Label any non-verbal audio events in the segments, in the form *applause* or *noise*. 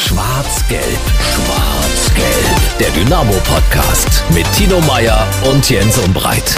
Schwarz-Gelb, Schwarz-Gelb. Der Dynamo-Podcast mit Tino Meyer und Jens Umbreit.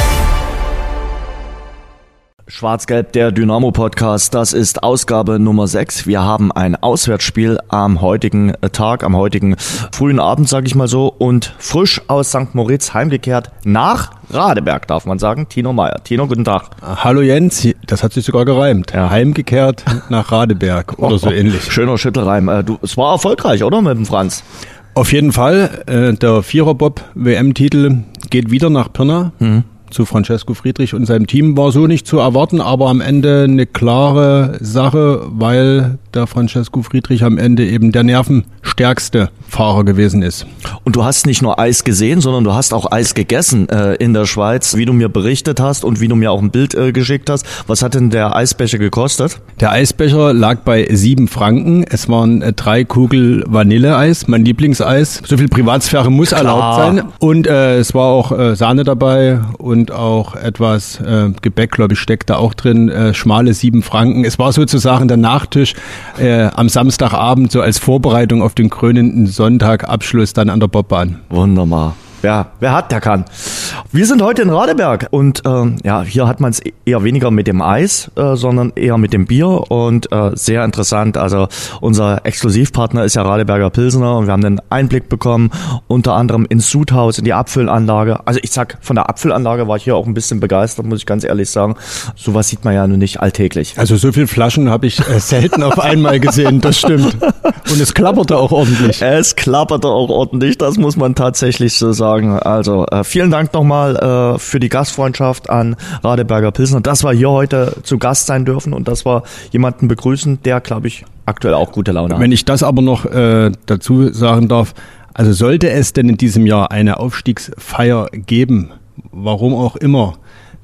Schwarz-Gelb, der Dynamo-Podcast, das ist Ausgabe Nummer 6. Wir haben ein Auswärtsspiel am heutigen Tag, am heutigen frühen Abend, sage ich mal so, und frisch aus St. Moritz heimgekehrt nach Radeberg, darf man sagen. Tino Meyer. Tino, guten Tag. Hallo Jens, das hat sich sogar gereimt. Ja. Heimgekehrt nach Radeberg *laughs* oder so ähnlich. Schöner Schüttelreim. Äh, du, es war erfolgreich, oder, mit dem Franz? Auf jeden Fall. Äh, der Vierer-Bob-WM-Titel geht wieder nach Pirna. Mhm zu Francesco Friedrich und seinem Team war so nicht zu erwarten, aber am Ende eine klare Sache, weil der Francesco Friedrich am Ende eben der nervenstärkste Fahrer gewesen ist. Und du hast nicht nur Eis gesehen, sondern du hast auch Eis gegessen äh, in der Schweiz, wie du mir berichtet hast und wie du mir auch ein Bild äh, geschickt hast. Was hat denn der Eisbecher gekostet? Der Eisbecher lag bei sieben Franken. Es waren äh, drei Kugel Vanilleeis, mein Lieblingseis. So viel Privatsphäre muss Klar. erlaubt sein. Und äh, es war auch äh, Sahne dabei und auch etwas äh, Gebäck, glaube ich, steckt da auch drin. Äh, schmale sieben Franken. Es war sozusagen der Nachtisch äh, am Samstagabend so als Vorbereitung auf den krönenden Sonntagabschluss dann an der Bobbahn. Wunderbar. Ja, wer hat, der kann. Wir sind heute in Radeberg und ähm, ja, hier hat man es eher weniger mit dem Eis, äh, sondern eher mit dem Bier und äh, sehr interessant. Also unser Exklusivpartner ist ja Radeberger Pilsener und wir haben einen Einblick bekommen, unter anderem ins Sudhaus, in die Abfüllanlage. Also ich sag, von der Abfüllanlage war ich hier auch ein bisschen begeistert, muss ich ganz ehrlich sagen. Sowas sieht man ja nun nicht alltäglich. Also so viel Flaschen habe ich äh, selten auf einmal gesehen, das stimmt. Und es klapperte auch ordentlich. Es klapperte auch ordentlich, das muss man tatsächlich so sagen sagen. Also äh, vielen Dank nochmal äh, für die Gastfreundschaft an Radeberger Pilsner, dass wir hier heute zu Gast sein dürfen und dass wir jemanden begrüßen, der, glaube ich, aktuell auch gute Laune hat. Wenn ich das aber noch äh, dazu sagen darf, also sollte es denn in diesem Jahr eine Aufstiegsfeier geben, warum auch immer,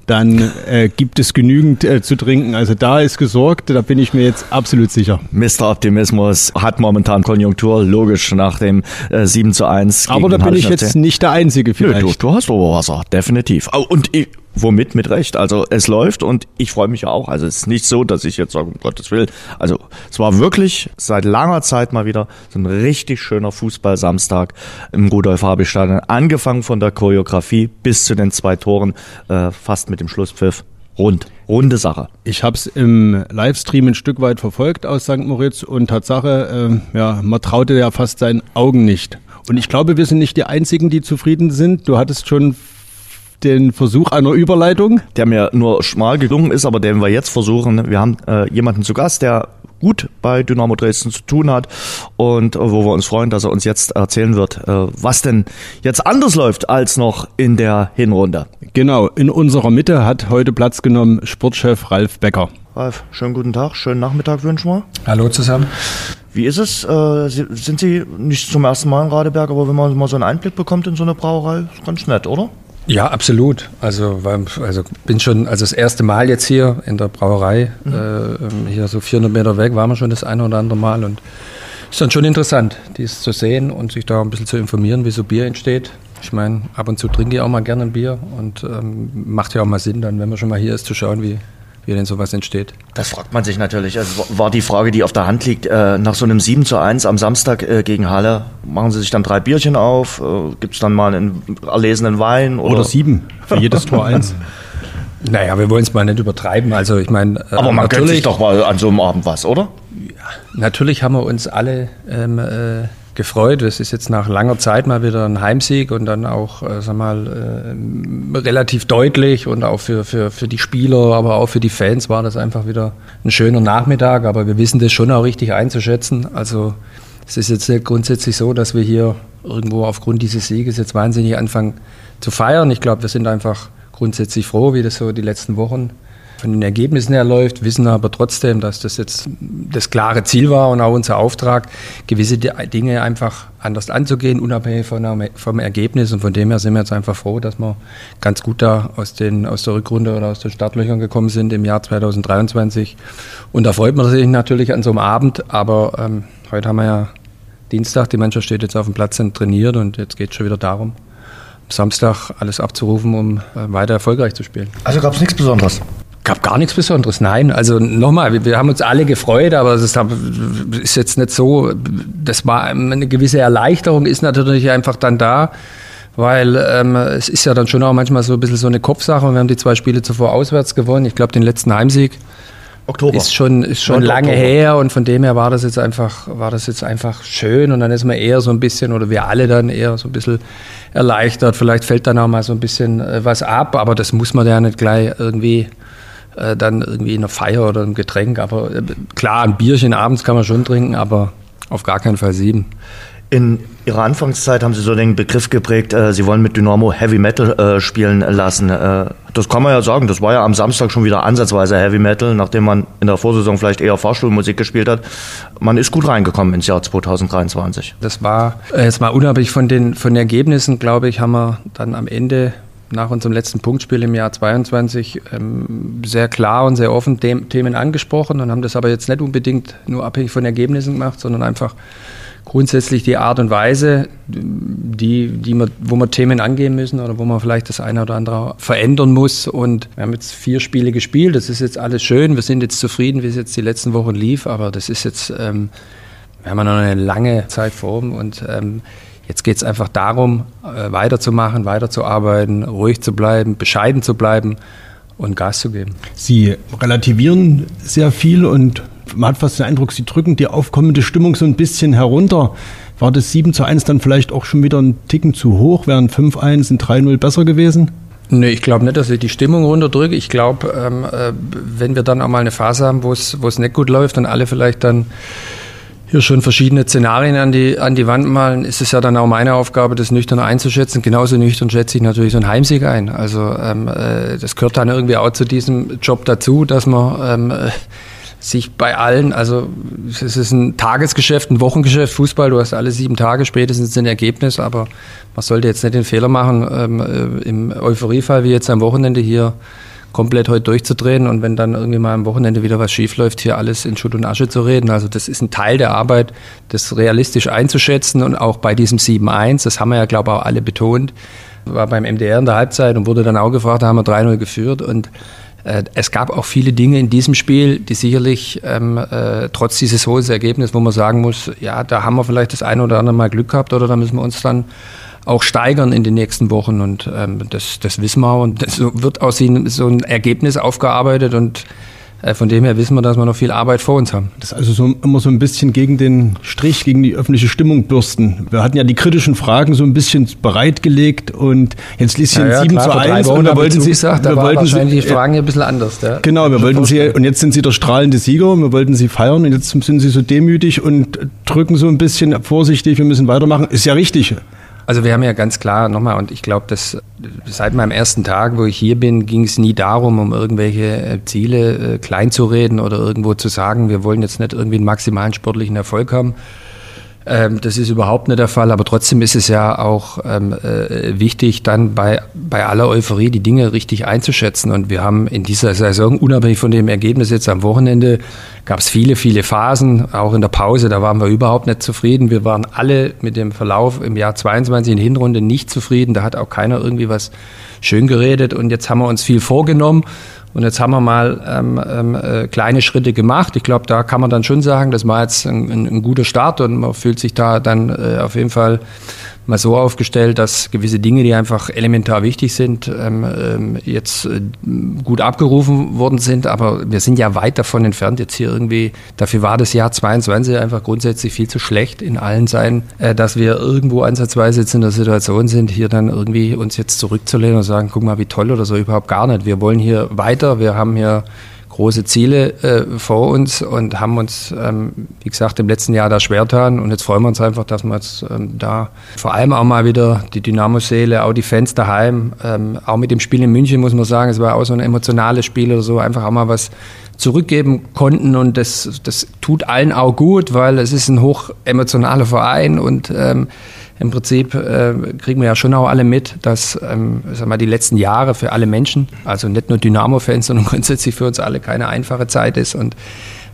dann äh, gibt es genügend äh, zu trinken. Also da ist gesorgt, da bin ich mir jetzt absolut sicher. Mr. Optimismus hat momentan Konjunktur, logisch nach dem äh, 7 zu 1. Aber da bin ich jetzt nicht der Einzige vielleicht. Nö, du, du hast Oberwasser, definitiv. Oh, und ich, Womit mit Recht. Also es läuft und ich freue mich auch. Also es ist nicht so, dass ich jetzt sage, um Gottes Willen. Also es war wirklich seit langer Zeit mal wieder so ein richtig schöner Fußball-Samstag im Rudolf-Habich-Stadion. Angefangen von der Choreografie bis zu den zwei Toren, äh, fast mit dem Schlusspfiff. Rund. Runde Sache. Ich habe es im Livestream ein Stück weit verfolgt aus St. Moritz und Tatsache, äh, ja, man traute ja fast seinen Augen nicht. Und ich glaube, wir sind nicht die Einzigen, die zufrieden sind. Du hattest schon den Versuch einer Überleitung. Der mir nur schmal gelungen ist, aber den wir jetzt versuchen. Wir haben äh, jemanden zu Gast, der gut bei Dynamo Dresden zu tun hat und äh, wo wir uns freuen, dass er uns jetzt erzählen wird, äh, was denn jetzt anders läuft als noch in der Hinrunde. Genau, in unserer Mitte hat heute Platz genommen Sportchef Ralf Becker. Ralf, schönen guten Tag, schönen Nachmittag wünschen wir. Hallo zusammen. Wie ist es? Äh, sind Sie nicht zum ersten Mal in Radeberg, aber wenn man mal so einen Einblick bekommt in so eine Brauerei, ist ganz nett, oder? Ja, absolut. Also, also bin schon, also das erste Mal jetzt hier in der Brauerei, mhm. äh, hier so 400 Meter weg, waren wir schon das eine oder andere Mal und ist dann schon interessant, dies zu sehen und sich da ein bisschen zu informieren, wie so Bier entsteht. Ich meine, ab und zu trinke ich auch mal gerne ein Bier und ähm, macht ja auch mal Sinn, dann, wenn man schon mal hier ist, zu schauen, wie, wie denn sowas entsteht? Das fragt man sich natürlich. Also war die Frage, die auf der Hand liegt, äh, nach so einem 7 zu 1 am Samstag äh, gegen Halle, machen Sie sich dann drei Bierchen auf? Äh, Gibt es dann mal einen erlesenen Wein? Oder, oder sieben, für *laughs* jedes Tor eins. Naja, wir wollen es mal nicht übertreiben. Also ich meine, aber man gönnt sich doch mal an so einem Abend was, oder? Ja, natürlich haben wir uns alle ähm, äh, gefreut. Es ist jetzt nach langer Zeit mal wieder ein Heimsieg und dann auch, äh, sag mal, äh, relativ deutlich und auch für, für, für die Spieler, aber auch für die Fans war das einfach wieder ein schöner Nachmittag. Aber wir wissen das schon auch richtig einzuschätzen. Also es ist jetzt grundsätzlich so, dass wir hier irgendwo aufgrund dieses Sieges jetzt wahnsinnig anfangen zu feiern. Ich glaube, wir sind einfach grundsätzlich froh, wie das so die letzten Wochen von den Ergebnissen her läuft, wissen aber trotzdem, dass das jetzt das klare Ziel war und auch unser Auftrag, gewisse Dinge einfach anders anzugehen, unabhängig von, vom Ergebnis. Und von dem her sind wir jetzt einfach froh, dass wir ganz gut da aus, den, aus der Rückrunde oder aus den Startlöchern gekommen sind im Jahr 2023. Und da freut man sich natürlich an so einem Abend, aber ähm, heute haben wir ja Dienstag, die Mannschaft steht jetzt auf dem Platz und trainiert und jetzt geht es schon wieder darum, Samstag alles abzurufen, um äh, weiter erfolgreich zu spielen. Also gab es nichts Besonderes? Gab gar nichts Besonderes. Nein, also nochmal, wir, wir haben uns alle gefreut, aber es ist, ist jetzt nicht so, das war eine gewisse Erleichterung, ist natürlich einfach dann da weil ähm, es ist ja dann schon auch manchmal so ein bisschen so eine Kopfsache und wir haben die zwei Spiele zuvor auswärts gewonnen. Ich glaube, den letzten Heimsieg Oktober. ist schon, ist schon lange Oktober. her und von dem her war das jetzt einfach, war das jetzt einfach schön und dann ist man eher so ein bisschen oder wir alle dann eher so ein bisschen erleichtert. Vielleicht fällt dann auch mal so ein bisschen äh, was ab, aber das muss man ja nicht gleich irgendwie äh, dann irgendwie in einer Feier oder einem Getränk. Aber äh, klar, ein Bierchen abends kann man schon trinken, aber auf gar keinen Fall sieben. In Ihrer Anfangszeit haben Sie so den Begriff geprägt, äh, Sie wollen mit Dynamo Heavy Metal äh, spielen lassen. Äh, das kann man ja sagen, das war ja am Samstag schon wieder ansatzweise Heavy Metal, nachdem man in der Vorsaison vielleicht eher Fahrstuhlmusik gespielt hat. Man ist gut reingekommen ins Jahr 2023. Das war äh, jetzt mal unabhängig von den, von den Ergebnissen, glaube ich, haben wir dann am Ende nach unserem letzten Punktspiel im Jahr 22 ähm, sehr klar und sehr offen Themen angesprochen und haben das aber jetzt nicht unbedingt nur abhängig von Ergebnissen gemacht, sondern einfach grundsätzlich die Art und Weise, die, die man, wo man Themen angehen müssen oder wo man vielleicht das eine oder andere verändern muss. Und wir haben jetzt vier Spiele gespielt. Das ist jetzt alles schön. Wir sind jetzt zufrieden, wie es jetzt die letzten Wochen lief. Aber das ist jetzt, ähm, wir haben noch eine lange Zeit vor uns und ähm, Jetzt geht es einfach darum, äh, weiterzumachen, weiterzuarbeiten, ruhig zu bleiben, bescheiden zu bleiben und Gas zu geben. Sie relativieren sehr viel und man hat fast den Eindruck, Sie drücken die aufkommende Stimmung so ein bisschen herunter. War das 7 zu 1 dann vielleicht auch schon wieder ein Ticken zu hoch? Wären 5-1 und 3-0 besser gewesen? Nee, ich glaube nicht, dass ich die Stimmung runterdrücke. Ich glaube, ähm, äh, wenn wir dann auch mal eine Phase haben, wo es nicht gut läuft und alle vielleicht dann hier schon verschiedene Szenarien an die, an die Wand malen, ist es ja dann auch meine Aufgabe, das nüchtern einzuschätzen. Genauso nüchtern schätze ich natürlich so einen Heimsieg ein. Also ähm, äh, das gehört dann irgendwie auch zu diesem Job dazu, dass man ähm, äh, sich bei allen, also es ist ein Tagesgeschäft, ein Wochengeschäft, Fußball, du hast alle sieben Tage spätestens ein Ergebnis, aber man sollte jetzt nicht den Fehler machen, ähm, äh, im Euphoriefall wie jetzt am Wochenende hier komplett heute durchzudrehen und wenn dann irgendwie mal am Wochenende wieder was schief läuft, hier alles in Schutt und Asche zu reden. Also das ist ein Teil der Arbeit, das realistisch einzuschätzen und auch bei diesem 7-1, das haben wir ja, glaube ich, auch alle betont, war beim MDR in der Halbzeit und wurde dann auch gefragt, da haben wir 3-0 geführt und äh, es gab auch viele Dinge in diesem Spiel, die sicherlich ähm, äh, trotz dieses hohen Ergebnisses, wo man sagen muss, ja, da haben wir vielleicht das eine oder andere Mal Glück gehabt oder da müssen wir uns dann auch steigern in den nächsten Wochen. Und ähm, das, das wissen wir und das wird aus so ein Ergebnis aufgearbeitet und äh, von dem her wissen wir, dass wir noch viel Arbeit vor uns haben. Das ist also so, immer so ein bisschen gegen den Strich, gegen die öffentliche Stimmung bürsten. Wir hatten ja die kritischen Fragen so ein bisschen bereitgelegt und jetzt liest hier ja, 7 klar, zu 1 und wir wollten Sie, gesagt, wir wollten Sie, die Fragen hier ein bisschen anders. Ja? Genau, wir wollten Sie, und jetzt sind Sie der strahlende Sieger und wir wollten Sie feiern und jetzt sind Sie so demütig und drücken so ein bisschen vorsichtig, wir müssen weitermachen. Ist ja richtig. Also wir haben ja ganz klar nochmal, und ich glaube, dass seit meinem ersten Tag, wo ich hier bin, ging es nie darum, um irgendwelche äh, Ziele äh, klein zu reden oder irgendwo zu sagen, wir wollen jetzt nicht irgendwie einen maximalen sportlichen Erfolg haben, ähm, das ist überhaupt nicht der Fall, aber trotzdem ist es ja auch ähm, äh, wichtig, dann bei, bei aller Euphorie die Dinge richtig einzuschätzen. Und wir haben in dieser Saison, unabhängig von dem Ergebnis jetzt am Wochenende, gab es viele, viele Phasen, auch in der Pause, da waren wir überhaupt nicht zufrieden. Wir waren alle mit dem Verlauf im Jahr 22 in Hinrunde nicht zufrieden. Da hat auch keiner irgendwie was schön geredet. Und jetzt haben wir uns viel vorgenommen. Und jetzt haben wir mal ähm, ähm, äh, kleine Schritte gemacht. Ich glaube, da kann man dann schon sagen, das war jetzt ein, ein, ein guter Start und man fühlt sich da dann äh, auf jeden Fall mal so aufgestellt, dass gewisse Dinge, die einfach elementar wichtig sind, ähm, ähm, jetzt äh, gut abgerufen worden sind. Aber wir sind ja weit davon entfernt, jetzt hier irgendwie, dafür war das Jahr 22 einfach grundsätzlich viel zu schlecht in allen Seiten, äh, dass wir irgendwo ansatzweise jetzt in der Situation sind, hier dann irgendwie uns jetzt zurückzulehnen und sagen, guck mal, wie toll oder so, überhaupt gar nicht. Wir wollen hier weiter, wir haben hier große Ziele äh, vor uns und haben uns, ähm, wie gesagt, im letzten Jahr da schwer getan. Und jetzt freuen wir uns einfach, dass wir jetzt ähm, da vor allem auch mal wieder die Dynamo-Seele, auch die Fans daheim, ähm, auch mit dem Spiel in München muss man sagen, es war auch so ein emotionales Spiel oder so, einfach auch mal was zurückgeben konnten und das, das tut allen auch gut, weil es ist ein hoch emotionaler Verein und ähm, im Prinzip äh, kriegen wir ja schon auch alle mit, dass ähm, sag mal, die letzten Jahre für alle Menschen, also nicht nur Dynamo-Fans, sondern *laughs* grundsätzlich für uns alle keine einfache Zeit ist. Und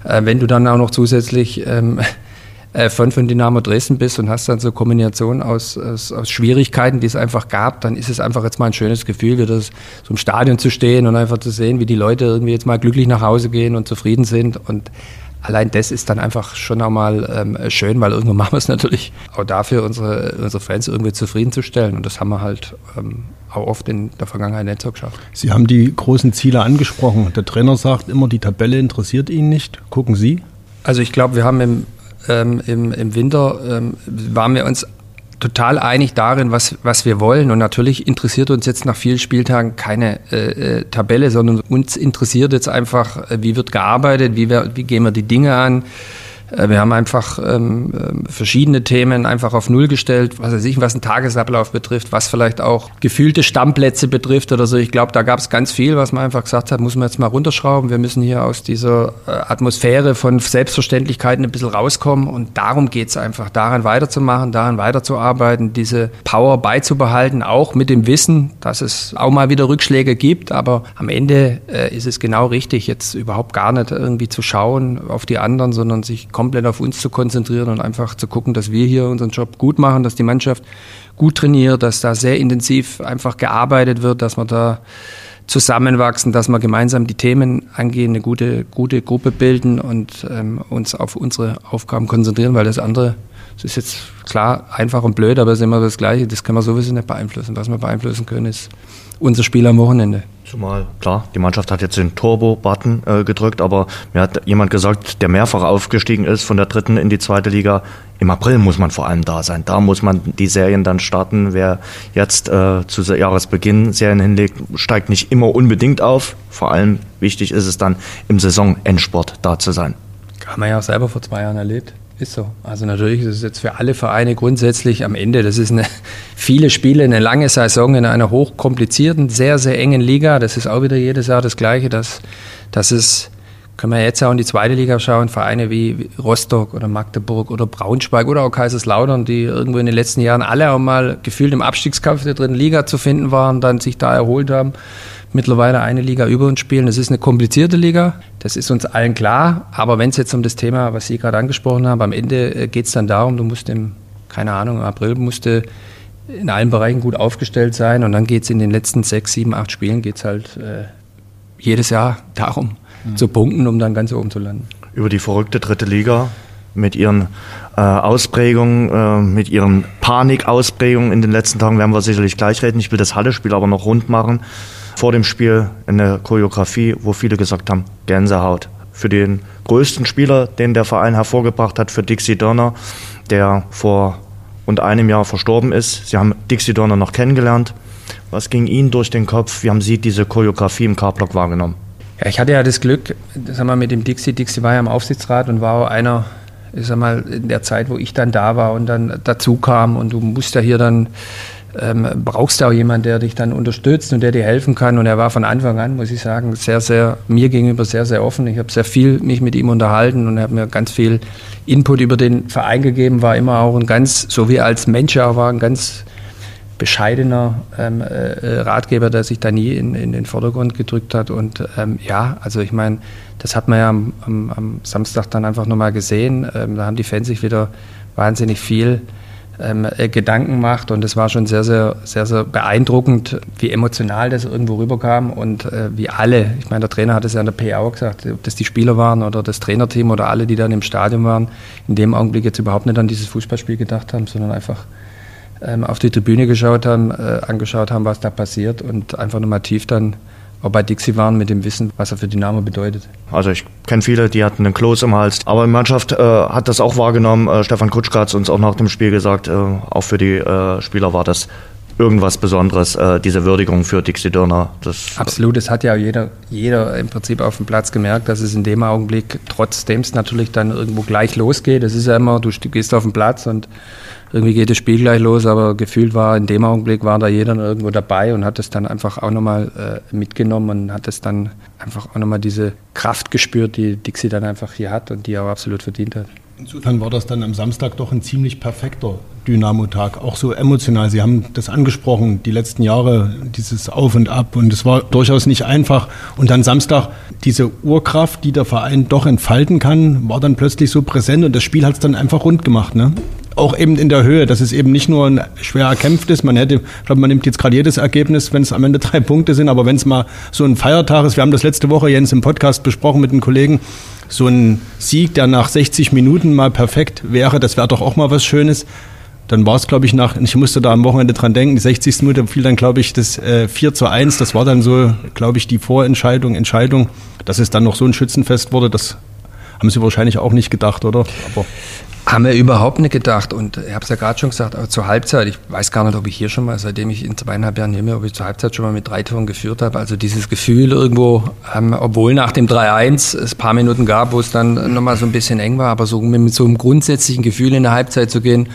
äh, wenn du dann auch noch zusätzlich ähm, *laughs* äh, Fan von Dynamo Dresden bist und hast dann so Kombinationen aus, aus, aus Schwierigkeiten, die es einfach gab, dann ist es einfach jetzt mal ein schönes Gefühl, wieder so im Stadion zu stehen und einfach zu sehen, wie die Leute irgendwie jetzt mal glücklich nach Hause gehen und zufrieden sind und allein das ist dann einfach schon einmal ähm, schön, weil irgendwann *laughs* machen wir es natürlich auch dafür, unsere, unsere Fans irgendwie zufriedenzustellen. Und das haben wir halt ähm, auch oft in der Vergangenheit nicht so geschafft. Sie haben die großen Ziele angesprochen. Der Trainer sagt immer, die Tabelle interessiert ihn nicht. Gucken Sie? Also ich glaube, wir haben im, ähm, im, im Winter, ähm, waren wir uns total einig darin, was, was wir wollen. Und natürlich interessiert uns jetzt nach vielen Spieltagen keine äh, äh Tabelle, sondern uns interessiert jetzt einfach, äh, wie wird gearbeitet, wie, wir, wie gehen wir die Dinge an, wir haben einfach ähm, ähm, verschiedene Themen einfach auf Null gestellt, was weiß ich, was einen Tagesablauf betrifft, was vielleicht auch gefühlte Stammplätze betrifft oder so. Ich glaube, da gab es ganz viel, was man einfach gesagt hat, muss man jetzt mal runterschrauben. Wir müssen hier aus dieser äh, Atmosphäre von Selbstverständlichkeiten ein bisschen rauskommen und darum geht es einfach, daran weiterzumachen, daran weiterzuarbeiten, diese Power beizubehalten, auch mit dem Wissen, dass es auch mal wieder Rückschläge gibt, aber am Ende äh, ist es genau richtig, jetzt überhaupt gar nicht irgendwie zu schauen auf die anderen, sondern sich komplett auf uns zu konzentrieren und einfach zu gucken, dass wir hier unseren Job gut machen, dass die Mannschaft gut trainiert, dass da sehr intensiv einfach gearbeitet wird, dass wir da zusammenwachsen, dass wir gemeinsam die Themen angehen, eine gute, gute Gruppe bilden und ähm, uns auf unsere Aufgaben konzentrieren, weil das andere, das ist jetzt klar einfach und blöd, aber es ist immer das Gleiche, das können wir sowieso nicht beeinflussen. Was wir beeinflussen können, ist unser Spiel am Wochenende. Zumal, klar, die Mannschaft hat jetzt den Turbo-Button äh, gedrückt, aber mir hat jemand gesagt, der mehrfach aufgestiegen ist von der dritten in die zweite Liga, im April muss man vor allem da sein. Da muss man die Serien dann starten. Wer jetzt äh, zu Jahresbeginn Serien hinlegt, steigt nicht immer unbedingt auf. Vor allem wichtig ist es dann, im Saisonendsport da zu sein. Haben wir ja auch selber vor zwei Jahren erlebt. Ist so. Also natürlich ist es jetzt für alle Vereine grundsätzlich am Ende, das ist eine, *laughs* viele Spiele, eine lange Saison in einer hochkomplizierten, sehr, sehr engen Liga. Das ist auch wieder jedes Jahr das Gleiche. Dass, dass es, können wir jetzt auch in die zweite Liga schauen, Vereine wie Rostock oder Magdeburg oder Braunschweig oder auch Kaiserslautern, die irgendwo in den letzten Jahren alle auch mal gefühlt im Abstiegskampf der dritten Liga zu finden waren, dann sich da erholt haben mittlerweile eine Liga über uns spielen. Das ist eine komplizierte Liga, das ist uns allen klar. Aber wenn es jetzt um das Thema, was Sie gerade angesprochen haben, am Ende äh, geht es dann darum, du musst im, keine Ahnung, im April musste in allen Bereichen gut aufgestellt sein und dann geht es in den letzten sechs, sieben, acht Spielen geht's halt äh, jedes Jahr darum, mhm. zu punkten, um dann ganz oben zu landen. Über die verrückte dritte Liga mit ihren äh, Ausprägungen, äh, mit ihren Panikausprägungen in den letzten Tagen werden wir sicherlich gleich reden. Ich will das Halle-Spiel aber noch rund machen vor dem Spiel eine Choreografie, wo viele gesagt haben, Gänsehaut. Für den größten Spieler, den der Verein hervorgebracht hat, für Dixie Donner, der vor rund einem Jahr verstorben ist. Sie haben Dixie Donner noch kennengelernt. Was ging Ihnen durch den Kopf? Wie haben Sie diese Choreografie im K-Block wahrgenommen? Ja, ich hatte ja das Glück, sag mal, mit dem Dixie. Dixie war ja im Aufsichtsrat und war auch einer, ich sag mal, in der Zeit, wo ich dann da war und dann dazu kam und du musst ja hier dann ähm, brauchst du auch jemanden, der dich dann unterstützt und der dir helfen kann. Und er war von Anfang an, muss ich sagen, sehr, sehr, mir gegenüber sehr, sehr offen. Ich habe sehr viel mich mit ihm unterhalten und er hat mir ganz viel Input über den Verein gegeben, war immer auch ein ganz, so wie er als Mensch auch war, ein ganz bescheidener ähm, äh, Ratgeber, der sich da nie in, in den Vordergrund gedrückt hat. Und ähm, ja, also ich meine, das hat man ja am, am, am Samstag dann einfach nochmal gesehen. Ähm, da haben die Fans sich wieder wahnsinnig viel ähm, äh, Gedanken macht. Und es war schon sehr, sehr, sehr, sehr beeindruckend, wie emotional das irgendwo rüberkam und äh, wie alle, ich meine, der Trainer hat es ja in der PA auch gesagt, ob das die Spieler waren oder das Trainerteam oder alle, die dann im Stadion waren, in dem Augenblick jetzt überhaupt nicht an dieses Fußballspiel gedacht haben, sondern einfach ähm, auf die Tribüne geschaut haben, äh, angeschaut haben, was da passiert und einfach nochmal tief dann auch bei Dixie waren mit dem Wissen, was er für Dynamo bedeutet. Also ich kenne viele, die hatten einen Kloß im Hals. Aber die Mannschaft äh, hat das auch wahrgenommen. Äh, Stefan Kutschka hat es uns auch nach dem Spiel gesagt. Äh, auch für die äh, Spieler war das irgendwas Besonderes, äh, diese Würdigung für Dixie Dörner. Das Absolut, es hat ja jeder, jeder im Prinzip auf dem Platz gemerkt, dass es in dem Augenblick, trotzdem es natürlich dann irgendwo gleich losgeht. Es ist ja immer, du gehst auf den Platz und irgendwie geht das Spiel gleich los, aber gefühlt war in dem Augenblick war da jeder irgendwo dabei und hat es dann einfach auch nochmal äh, mitgenommen und hat es dann einfach auch nochmal diese Kraft gespürt, die Dixie dann einfach hier hat und die auch absolut verdient hat. Insofern war das dann am Samstag doch ein ziemlich perfekter Dynamo-Tag, auch so emotional. Sie haben das angesprochen, die letzten Jahre, dieses Auf und Ab und es war durchaus nicht einfach. Und dann Samstag, diese Urkraft, die der Verein doch entfalten kann, war dann plötzlich so präsent und das Spiel hat es dann einfach rund gemacht. Ne? Auch eben in der Höhe, dass es eben nicht nur ein schwer erkämpft ist. Man hätte, ich glaube, man nimmt jetzt gerade jedes Ergebnis, wenn es am Ende *laughs* drei Punkte sind, aber wenn es mal so ein Feiertag ist, wir haben das letzte Woche, Jens, im Podcast besprochen mit den Kollegen, so ein Sieg, der nach 60 Minuten mal perfekt wäre, das wäre doch auch mal was Schönes dann war es, glaube ich, nach, ich musste da am Wochenende dran denken, die 60. Minute fiel dann, glaube ich, das äh, 4 zu 1. Das war dann so, glaube ich, die Vorentscheidung, Entscheidung, dass es dann noch so ein Schützenfest wurde, das haben Sie wahrscheinlich auch nicht gedacht, oder? Aber haben wir überhaupt nicht gedacht. Und ich habe es ja gerade schon gesagt, aber zur Halbzeit, ich weiß gar nicht, ob ich hier schon mal, seitdem ich in zweieinhalb Jahren hier bin, ob ich zur Halbzeit schon mal mit drei Toren geführt habe. Also dieses Gefühl irgendwo, ähm, obwohl nach dem 3-1 es ein paar Minuten gab, wo es dann nochmal so ein bisschen eng war, aber so mit so einem grundsätzlichen Gefühl in der Halbzeit zu gehen,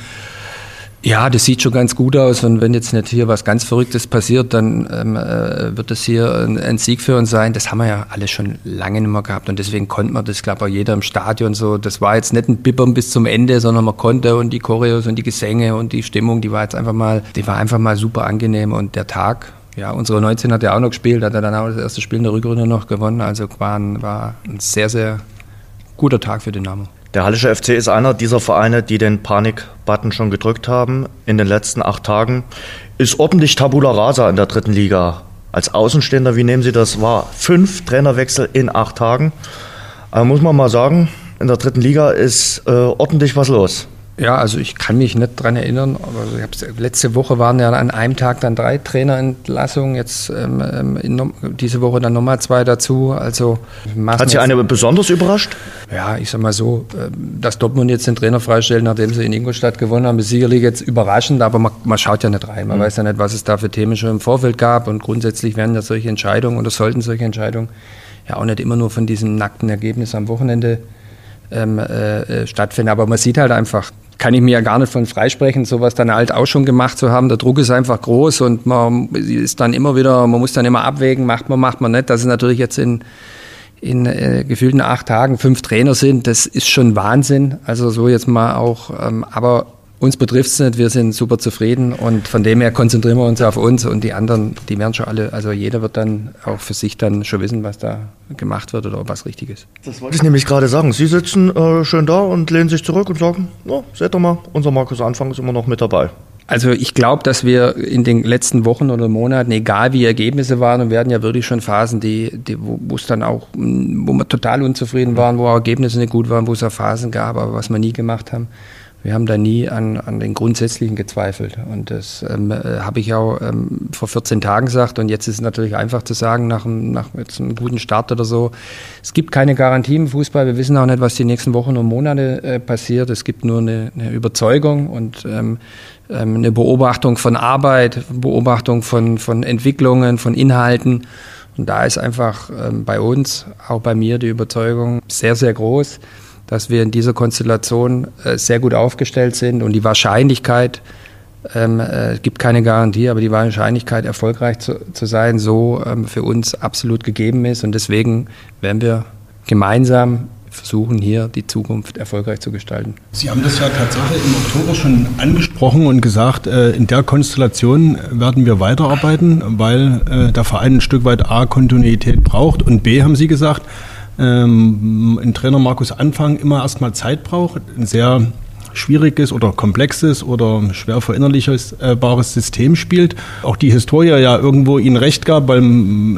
ja, das sieht schon ganz gut aus. Und wenn jetzt nicht hier was ganz Verrücktes passiert, dann ähm, äh, wird das hier ein, ein, Sieg für uns sein. Das haben wir ja alle schon lange nicht mehr gehabt. Und deswegen konnte man das, glaube ich, auch jeder im Stadion so. Das war jetzt nicht ein Bibbern bis zum Ende, sondern man konnte und die Choreos und die Gesänge und die Stimmung, die war jetzt einfach mal, die war einfach mal super angenehm. Und der Tag, ja, unsere 19 hat ja auch noch gespielt, hat er dann auch das erste Spiel in der Rückrunde noch gewonnen. Also war ein, war ein sehr, sehr guter Tag für Dynamo. Der Hallische FC ist einer dieser Vereine, die den Panik-Button schon gedrückt haben in den letzten acht Tagen. Ist ordentlich Tabula Rasa in der dritten Liga. Als Außenstehender, wie nehmen Sie das wahr? Fünf Trainerwechsel in acht Tagen. Aber muss man mal sagen, in der dritten Liga ist äh, ordentlich was los. Ja, also ich kann mich nicht dran erinnern, aber letzte Woche waren ja an einem Tag dann drei Trainerentlassungen, jetzt ähm, ähm in, diese Woche dann nochmal zwei dazu. Also Hat Sie eine besonders überrascht? Ja, ich sag mal so, ähm, dass Dortmund jetzt den Trainer freistellt, nachdem sie in Ingolstadt gewonnen haben, ist sicherlich jetzt überraschend, aber man, man schaut ja nicht rein. Man mhm. weiß ja nicht, was es da für Themen schon im Vorfeld gab und grundsätzlich werden ja solche Entscheidungen oder sollten solche Entscheidungen ja auch nicht immer nur von diesem nackten Ergebnis am Wochenende ähm, äh, äh stattfinden. Aber man sieht halt einfach, kann ich mir ja gar nicht von freisprechen, sowas dann halt auch schon gemacht zu haben. Der Druck ist einfach groß und man ist dann immer wieder, man muss dann immer abwägen, macht man, macht man nicht. Dass es natürlich jetzt in, in äh, gefühlten acht Tagen fünf Trainer sind, das ist schon Wahnsinn. Also so jetzt mal auch, ähm, aber uns betrifft es nicht, wir sind super zufrieden und von dem her konzentrieren wir uns auf uns und die anderen, die werden schon alle, also jeder wird dann auch für sich dann schon wissen, was da gemacht wird oder was richtig ist. Das wollte ich nämlich gerade sagen. Sie sitzen äh, schön da und lehnen sich zurück und sagen, oh, seht doch mal, unser Markus Anfang ist immer noch mit dabei. Also ich glaube, dass wir in den letzten Wochen oder Monaten, egal wie Ergebnisse waren, und wir hatten ja wirklich schon Phasen, die, die wo es dann auch, wo wir total unzufrieden waren, wo Ergebnisse nicht gut waren, wo es auch Phasen gab, aber was wir nie gemacht haben, wir haben da nie an, an den Grundsätzlichen gezweifelt. Und das ähm, äh, habe ich auch ähm, vor 14 Tagen gesagt. Und jetzt ist es natürlich einfach zu sagen, nach, nach jetzt einem guten Start oder so, es gibt keine Garantie im Fußball. Wir wissen auch nicht, was die nächsten Wochen und Monate äh, passiert. Es gibt nur eine, eine Überzeugung und ähm, ähm eine Beobachtung von Arbeit, Beobachtung von, von Entwicklungen, von Inhalten. Und da ist einfach ähm, bei uns, auch bei mir, die Überzeugung sehr, sehr groß dass wir in dieser Konstellation äh, sehr gut aufgestellt sind und die Wahrscheinlichkeit, ähm, äh, gibt keine Garantie, aber die Wahrscheinlichkeit, erfolgreich zu, zu sein, so ähm, für uns absolut gegeben ist. Und deswegen werden wir gemeinsam versuchen, hier die Zukunft erfolgreich zu gestalten. Sie haben das ja tatsächlich im Oktober schon angesprochen und gesagt, äh, in der Konstellation werden wir weiterarbeiten, weil äh, der Verein ein Stück weit A, Kontinuität braucht und B, haben Sie gesagt, ähm, ein Trainer Markus Anfang immer erstmal Zeit braucht, ein sehr schwieriges oder komplexes oder schwer verinnerlichbares System spielt. Auch die Historie ja irgendwo ihnen recht gab, weil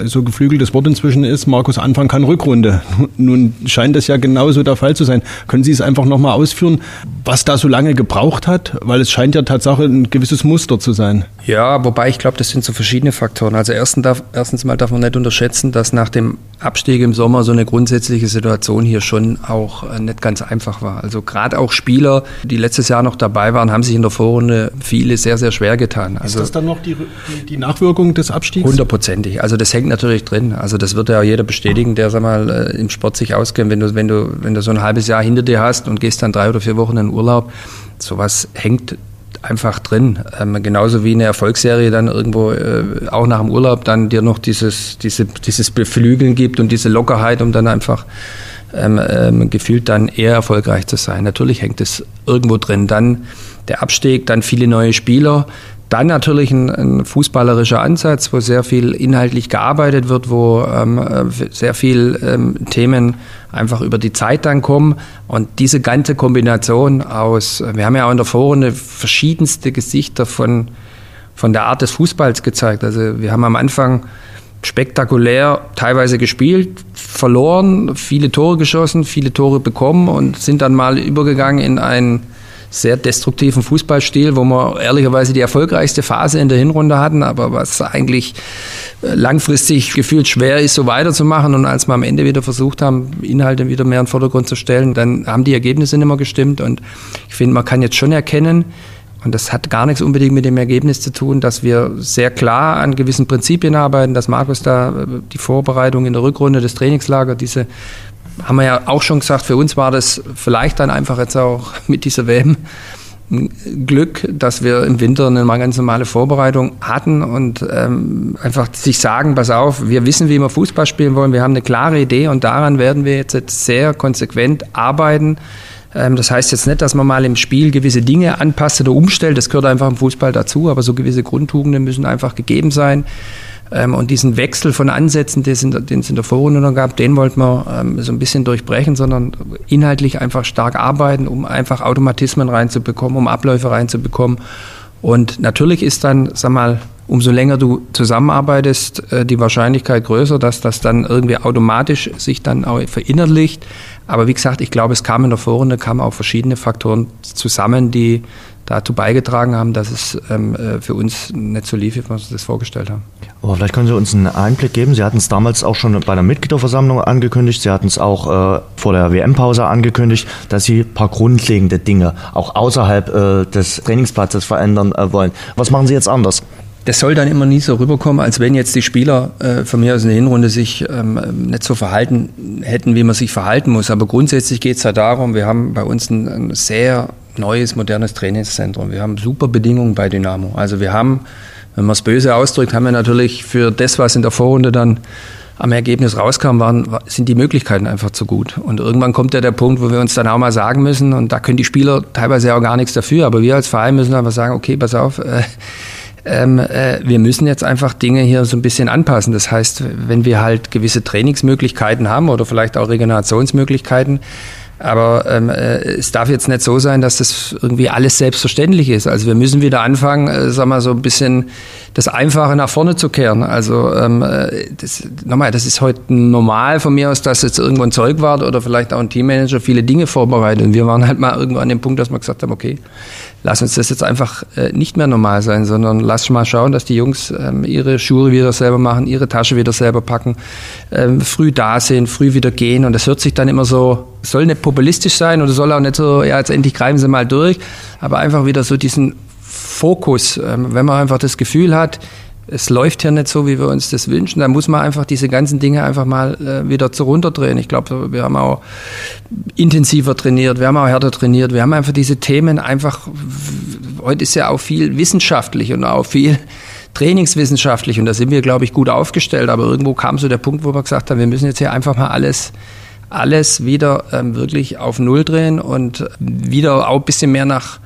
so geflügeltes Wort inzwischen ist, Markus Anfang kann Rückrunde. *laughs* Nun scheint das ja genauso der Fall zu sein. Können Sie es einfach nochmal ausführen, was da so lange gebraucht hat? Weil es scheint ja Tatsache ein gewisses Muster zu sein. Ja, wobei ich glaube, das sind so verschiedene Faktoren. Also erstens, darf, erstens mal darf man nicht unterschätzen, dass nach dem Abstieg im Sommer so eine grundsätzliche Situation hier schon auch äh, nicht ganz einfach war. Also gerade auch Spieler, die letztes Jahr noch dabei waren, haben sich in der Vorrunde viele sehr, sehr schwer getan. Also ist das dann noch die, die, Nachwirkung des Abstiegs? Hundertprozentig. Also das hängt natürlich drin. Also das wird ja jeder bestätigen, der sag mal, äh, im Sport sich auskennt. Wenn du, wenn, du, wenn du so ein halbes Jahr hinter dir hast und gehst dann drei oder vier Wochen in Urlaub, sowas hängt einfach drin. Ähm, genauso wie eine Erfolgsserie dann irgendwo äh, auch nach dem Urlaub dann dir noch dieses, diese, dieses Beflügeln gibt und diese Lockerheit, um dann einfach ähm, ähm, gefühlt dann eher erfolgreich zu sein. Natürlich hängt es irgendwo drin. Dann der Abstieg, dann viele neue Spieler. Dann natürlich ein, ein, fußballerischer Ansatz, wo sehr viel inhaltlich gearbeitet wird, wo ähm, äh, sehr viel ähm, Themen einfach über die Zeit dann kommen. Und diese ganze Kombination aus, wir haben ja auch in der Vorrunde verschiedenste Gesichter von, von der Art des Fußballs gezeigt. Also wir haben am Anfang spektakulär teilweise gespielt, verloren, viele Tore geschossen, viele Tore bekommen und sind dann mal übergegangen in ein sehr destruktiven Fußballstil, wo wir ehrlicherweise die erfolgreichste Phase in der Hinrunde hatten, aber was eigentlich äh, langfristig gefühlt schwer ist, so weiterzumachen. Und als wir am Ende wieder versucht haben, Inhalte wieder mehr in den Vordergrund zu stellen, dann haben die Ergebnisse nicht mehr gestimmt. Und ich finde, man kann jetzt schon erkennen, und das hat gar nichts unbedingt mit dem Ergebnis zu tun, dass wir sehr klar an gewissen Prinzipien arbeiten, dass Markus da äh, die Vorbereitung in der Rückrunde des Trainingslagers, diese haben wir ja auch schon gesagt, für uns war das vielleicht dann einfach jetzt auch *laughs* mit dieser WM Glück, dass wir im Winter eine ganz normale Vorbereitung hatten und ähm, einfach sich sagen, pass auf, wir wissen, wie wir Fußball spielen wollen, wir haben eine klare Idee und daran werden wir jetzt, jetzt sehr konsequent arbeiten. Ähm, das heißt jetzt nicht, dass man mal im Spiel gewisse Dinge anpasst oder umstellt, das gehört einfach im Fußball dazu, aber so gewisse Grundtugenden müssen einfach gegeben sein. Ähm, und diesen Wechsel von Ansätzen, den es in der Vorrunde noch gab, den wollten wir ähm, so ein bisschen durchbrechen, sondern inhaltlich einfach stark arbeiten, um einfach Automatismen reinzubekommen, um Abläufe reinzubekommen. Und natürlich ist dann, sag mal, umso länger du zusammenarbeitest, äh, die Wahrscheinlichkeit größer, dass das dann irgendwie automatisch sich dann auch verinnerlicht. Aber wie gesagt, ich glaube, es kam in der Vorrunde, kamen auch verschiedene Faktoren zusammen, die dazu beigetragen haben, dass es ähm, äh, für uns nicht so lief, wie wir uns das vorgestellt haben. Aber vielleicht können Sie uns einen Einblick geben. Sie hatten es damals auch schon bei der Mitgliederversammlung angekündigt. Sie hatten es auch äh, vor der WM-Pause angekündigt, dass Sie ein paar grundlegende Dinge auch außerhalb äh, des Trainingsplatzes verändern äh, wollen. Was machen Sie jetzt anders? Das soll dann immer nie so rüberkommen, als wenn jetzt die Spieler äh, von mir aus in der Hinrunde sich ähm, nicht so verhalten hätten, wie man sich verhalten muss. Aber grundsätzlich geht es ja darum, wir haben bei uns ein, ein sehr neues, modernes Trainingszentrum. Wir haben super Bedingungen bei Dynamo. Also wir haben, wenn man es böse ausdrückt, haben wir natürlich für das, was in der Vorrunde dann am Ergebnis rauskam, waren, sind die Möglichkeiten einfach zu gut. Und irgendwann kommt ja der Punkt, wo wir uns dann auch mal sagen müssen, und da können die Spieler teilweise auch gar nichts dafür, aber wir als Verein müssen einfach sagen, okay, pass auf, äh, ähm, äh, wir müssen jetzt einfach Dinge hier so ein bisschen anpassen. Das heißt, wenn wir halt gewisse Trainingsmöglichkeiten haben oder vielleicht auch Regenerationsmöglichkeiten, aber ähm, äh, es darf jetzt nicht so sein, dass das irgendwie alles selbstverständlich ist. Also wir müssen wieder anfangen, äh, sag mal, so ein bisschen das Einfache nach vorne zu kehren. Also ähm, äh, das, nochmal, das ist heute normal von mir aus, dass jetzt irgendwo ein Zeugwart oder vielleicht auch ein Teammanager viele Dinge vorbereitet. Und wir waren halt mal irgendwo an dem Punkt, dass wir gesagt haben, okay, lass uns das jetzt einfach äh, nicht mehr normal sein, sondern lass mal schauen, dass die Jungs ähm, ihre Schuhe wieder selber machen, ihre Tasche wieder selber packen, ähm, früh da sind, früh wieder gehen. Und das hört sich dann immer so, soll nicht populistisch sein oder soll auch nicht so, ja, jetzt endlich greifen sie mal durch, aber einfach wieder so diesen Fokus, ähm, wenn man einfach das Gefühl hat, es läuft hier nicht so, wie wir uns das wünschen, dann muss man einfach diese ganzen Dinge einfach mal äh, wieder zu runterdrehen. Ich glaube, wir haben auch intensiver trainiert, wir haben auch härter trainiert, wir haben einfach diese Themen einfach, heute ist ja auch viel wissenschaftlich und auch viel trainingswissenschaftlich. Und da sind wir, glaube ich, gut aufgestellt, aber irgendwo kam so der Punkt, wo wir gesagt haben, wir müssen jetzt hier einfach mal alles alles wieder ähm, wirklich auf Null drehen und wieder auch ein bisschen mehr nach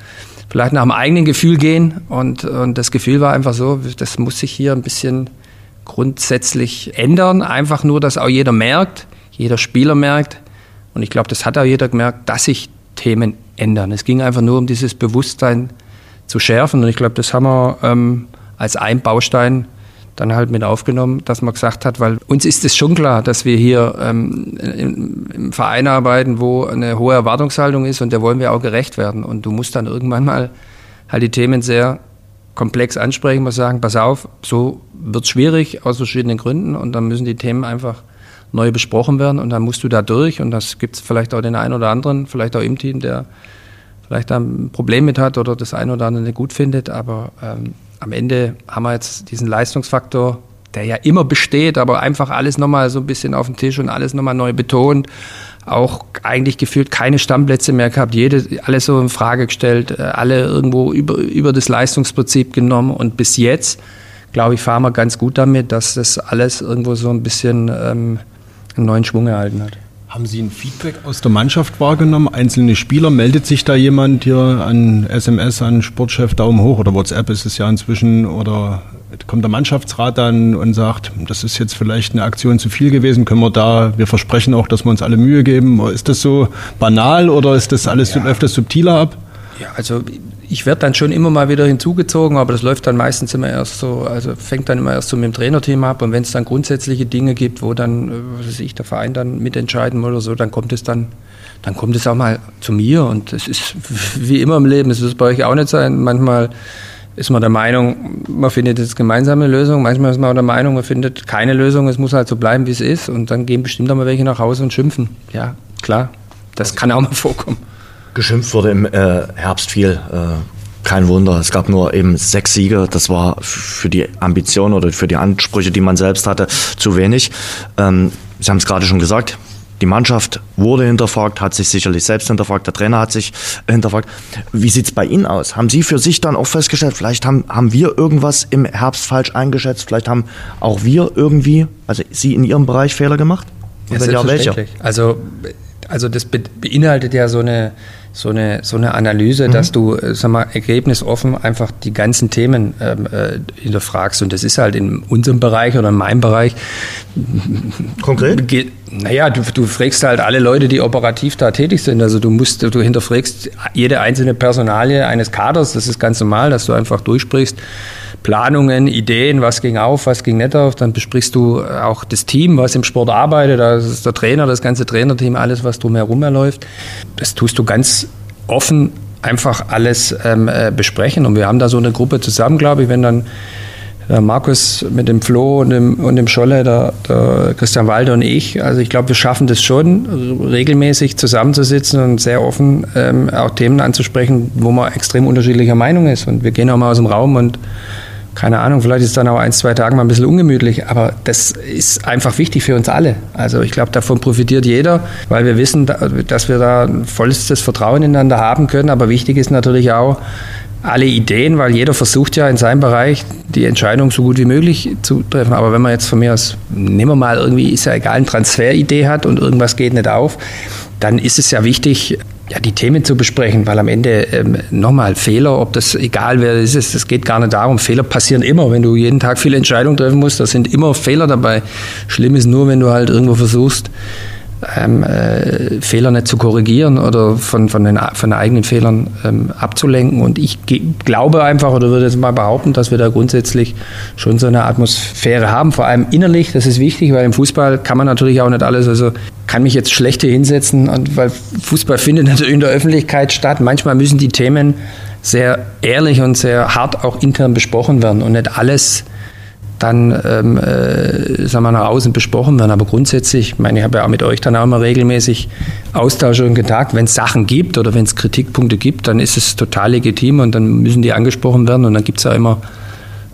vielleicht nach dem eigenen Gefühl gehen. Und, und das Gefühl war einfach so, das muss sich hier ein bisschen grundsätzlich ändern. Einfach nur, dass auch jeder merkt, jeder Spieler merkt. Und ich glaube, das hat auch jeder gemerkt, dass sich Themen ändern. Es ging einfach nur um dieses Bewusstsein zu schärfen. Und ich glaube, das haben wir ähm, als ein Baustein dann halt mit aufgenommen, dass man gesagt hat, weil uns ist es schon klar, dass wir hier ähm, im, im, Verein arbeiten, wo eine hohe Erwartungshaltung ist und der wollen wir auch gerecht werden. Und du musst dann irgendwann mal halt die Themen sehr komplex ansprechen, muss sagen, pass auf, so wird schwierig aus verschiedenen Gründen und dann müssen die Themen einfach neu besprochen werden und dann musst du da durch und das gibt es vielleicht auch den einen oder anderen, vielleicht auch im Team, der vielleicht da ein Problem mit hat oder das eine oder andere nicht gut findet, aber ähm, am Ende haben wir jetzt diesen Leistungsfaktor, der ja immer besteht, aber einfach alles nochmal so ein bisschen auf den Tisch und alles nochmal neu betont. Auch eigentlich gefühlt keine Stammplätze mehr gehabt, jede, alles so in Frage gestellt, äh, alle irgendwo über, über das Leistungsprinzip genommen und bis jetzt, glaube ich, fahren wir ganz gut damit, dass das alles irgendwo so ein bisschen ähm, einen neuen Schwung erhalten hat. Haben Sie ein Feedback aus der Mannschaft wahrgenommen? Einzelne Spieler? Meldet sich da jemand hier an SMS, an Sportchef Daumen hoch oder WhatsApp ist es ja inzwischen oder kommt der Mannschaftsrat dann und sagt, das ist jetzt vielleicht eine Aktion zu viel gewesen, können wir da, wir versprechen auch, dass wir uns alle Mühe geben. Ist das so banal oder ist das alles, ja. läuft das subtiler ab? Ja, also ich werde dann schon immer mal wieder hinzugezogen, aber das läuft dann meistens immer erst so, also fängt dann immer erst so mit dem Trainerteam ab und wenn es dann grundsätzliche Dinge gibt, wo dann, äh, was weiß ich, der Verein dann mitentscheiden will oder so, dann kommt es dann, dann kommt es auch mal zu mir und es ist *laughs* wie immer im Leben, es wird bei euch auch nicht sein, manchmal ist man der Meinung, man findet jetzt gemeinsame Lösung, manchmal ist man auch der Meinung, man findet keine Lösung, es muss halt so bleiben, wie es ist und dann gehen bestimmt auch mal welche nach Hause und schimpfen. Ja, klar, das kann auch mal vorkommen. Geschimpft wurde im äh, Herbst viel. Äh, kein Wunder. Es gab nur eben sechs Siege. Das war für die Ambition oder für die Ansprüche, die man selbst hatte, zu wenig. Ähm, Sie haben es gerade schon gesagt. Die Mannschaft wurde hinterfragt, hat sich sicherlich selbst hinterfragt, der Trainer hat sich hinterfragt. Wie sieht's bei Ihnen aus? Haben Sie für sich dann auch festgestellt, vielleicht haben, haben wir irgendwas im Herbst falsch eingeschätzt, vielleicht haben auch wir irgendwie, also Sie in Ihrem Bereich Fehler gemacht? Und ja, wenn ja, welche? Also, also das beinhaltet ja so eine so eine, so eine Analyse, mhm. dass du, äh, sag mal, ergebnisoffen einfach die ganzen Themen ähm, äh, hinterfragst. Und das ist halt in unserem Bereich oder in meinem Bereich. Konkret? Geht, naja, du, du fragst halt alle Leute, die operativ da tätig sind. Also du musst, du hinterfragst jede einzelne Personalie eines Kaders. Das ist ganz normal, dass du einfach durchsprichst. Planungen, Ideen, was ging auf, was ging nicht auf. Dann besprichst du auch das Team, was im Sport arbeitet, das ist der Trainer, das ganze Trainerteam, alles, was drumherum erläuft. Das tust du ganz offen einfach alles ähm, äh, besprechen. Und wir haben da so eine Gruppe zusammen, glaube ich, wenn dann der Markus mit dem Flo und dem, und dem Scholle, der, der Christian Walder und ich. Also ich glaube, wir schaffen das schon, regelmäßig zusammenzusitzen und sehr offen ähm, auch Themen anzusprechen, wo man extrem unterschiedlicher Meinung ist. Und wir gehen auch mal aus dem Raum und keine Ahnung, vielleicht ist es dann auch ein, zwei Tage mal ein bisschen ungemütlich, aber das ist einfach wichtig für uns alle. Also ich glaube, davon profitiert jeder, weil wir wissen, dass wir da vollstes Vertrauen ineinander haben können. Aber wichtig ist natürlich auch, alle Ideen, weil jeder versucht ja in seinem Bereich die Entscheidung so gut wie möglich zu treffen. Aber wenn man jetzt von mir aus, nehmen wir mal irgendwie, ist ja egal, eine Transferidee hat und irgendwas geht nicht auf, dann ist es ja wichtig, ja, die Themen zu besprechen, weil am Ende ähm, nochmal Fehler, ob das egal wer es ist, es geht gar nicht darum. Fehler passieren immer, wenn du jeden Tag viele Entscheidungen treffen musst, da sind immer Fehler dabei. Schlimm ist nur, wenn du halt irgendwo versuchst, ähm, äh, Fehler nicht zu korrigieren oder von, von, den, von den eigenen Fehlern ähm, abzulenken. Und ich glaube einfach oder würde jetzt mal behaupten, dass wir da grundsätzlich schon so eine Atmosphäre haben, vor allem innerlich. Das ist wichtig, weil im Fußball kann man natürlich auch nicht alles, also kann mich jetzt schlecht hier hinsetzen, weil Fußball findet natürlich in der Öffentlichkeit statt. Manchmal müssen die Themen sehr ehrlich und sehr hart auch intern besprochen werden und nicht alles dann ähm, äh, sagen wir, nach außen besprochen werden. Aber grundsätzlich, ich meine, ich habe ja auch mit euch dann auch immer regelmäßig Austausch und Kontakt. Wenn es Sachen gibt oder wenn es Kritikpunkte gibt, dann ist es total legitim und dann müssen die angesprochen werden und dann gibt es ja immer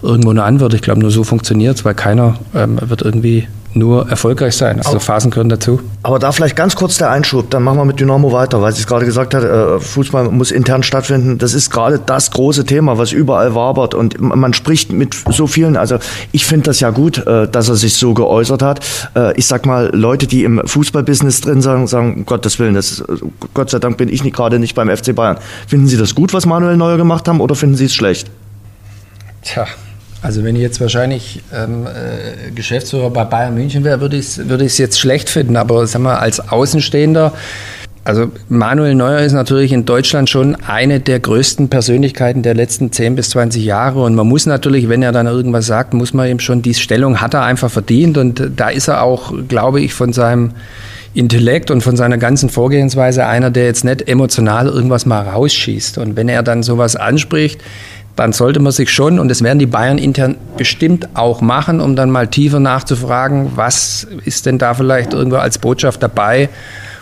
irgendwo eine Antwort. Ich glaube, nur so funktioniert es, weil keiner ähm, wird irgendwie nur erfolgreich sein. Also Phasen gehören dazu. Aber da vielleicht ganz kurz der Einschub, dann machen wir mit Dynamo weiter, weil ich es gerade gesagt habe, äh, Fußball muss intern stattfinden. Das ist gerade das große Thema, was überall wabert und man spricht mit so vielen. Also ich finde das ja gut, äh, dass er sich so geäußert hat. Äh, ich sag mal, Leute, die im Fußballbusiness drin sagen, sagen, um Gottes Willen, das, Gott sei Dank bin ich nicht, gerade nicht beim FC Bayern. Finden Sie das gut, was Manuel Neuer gemacht haben oder finden Sie es schlecht? Tja, also wenn ich jetzt wahrscheinlich ähm, äh, Geschäftsführer bei Bayern München wäre, würde ich es würde jetzt schlecht finden. Aber sagen wir, als Außenstehender, also Manuel Neuer ist natürlich in Deutschland schon eine der größten Persönlichkeiten der letzten 10 bis 20 Jahre. Und man muss natürlich, wenn er dann irgendwas sagt, muss man ihm schon, die Stellung hat er einfach verdient. Und da ist er auch, glaube ich, von seinem Intellekt und von seiner ganzen Vorgehensweise einer, der jetzt nicht emotional irgendwas mal rausschießt. Und wenn er dann sowas anspricht, dann sollte man sich schon, und das werden die Bayern intern bestimmt auch machen, um dann mal tiefer nachzufragen, was ist denn da vielleicht irgendwo als Botschaft dabei,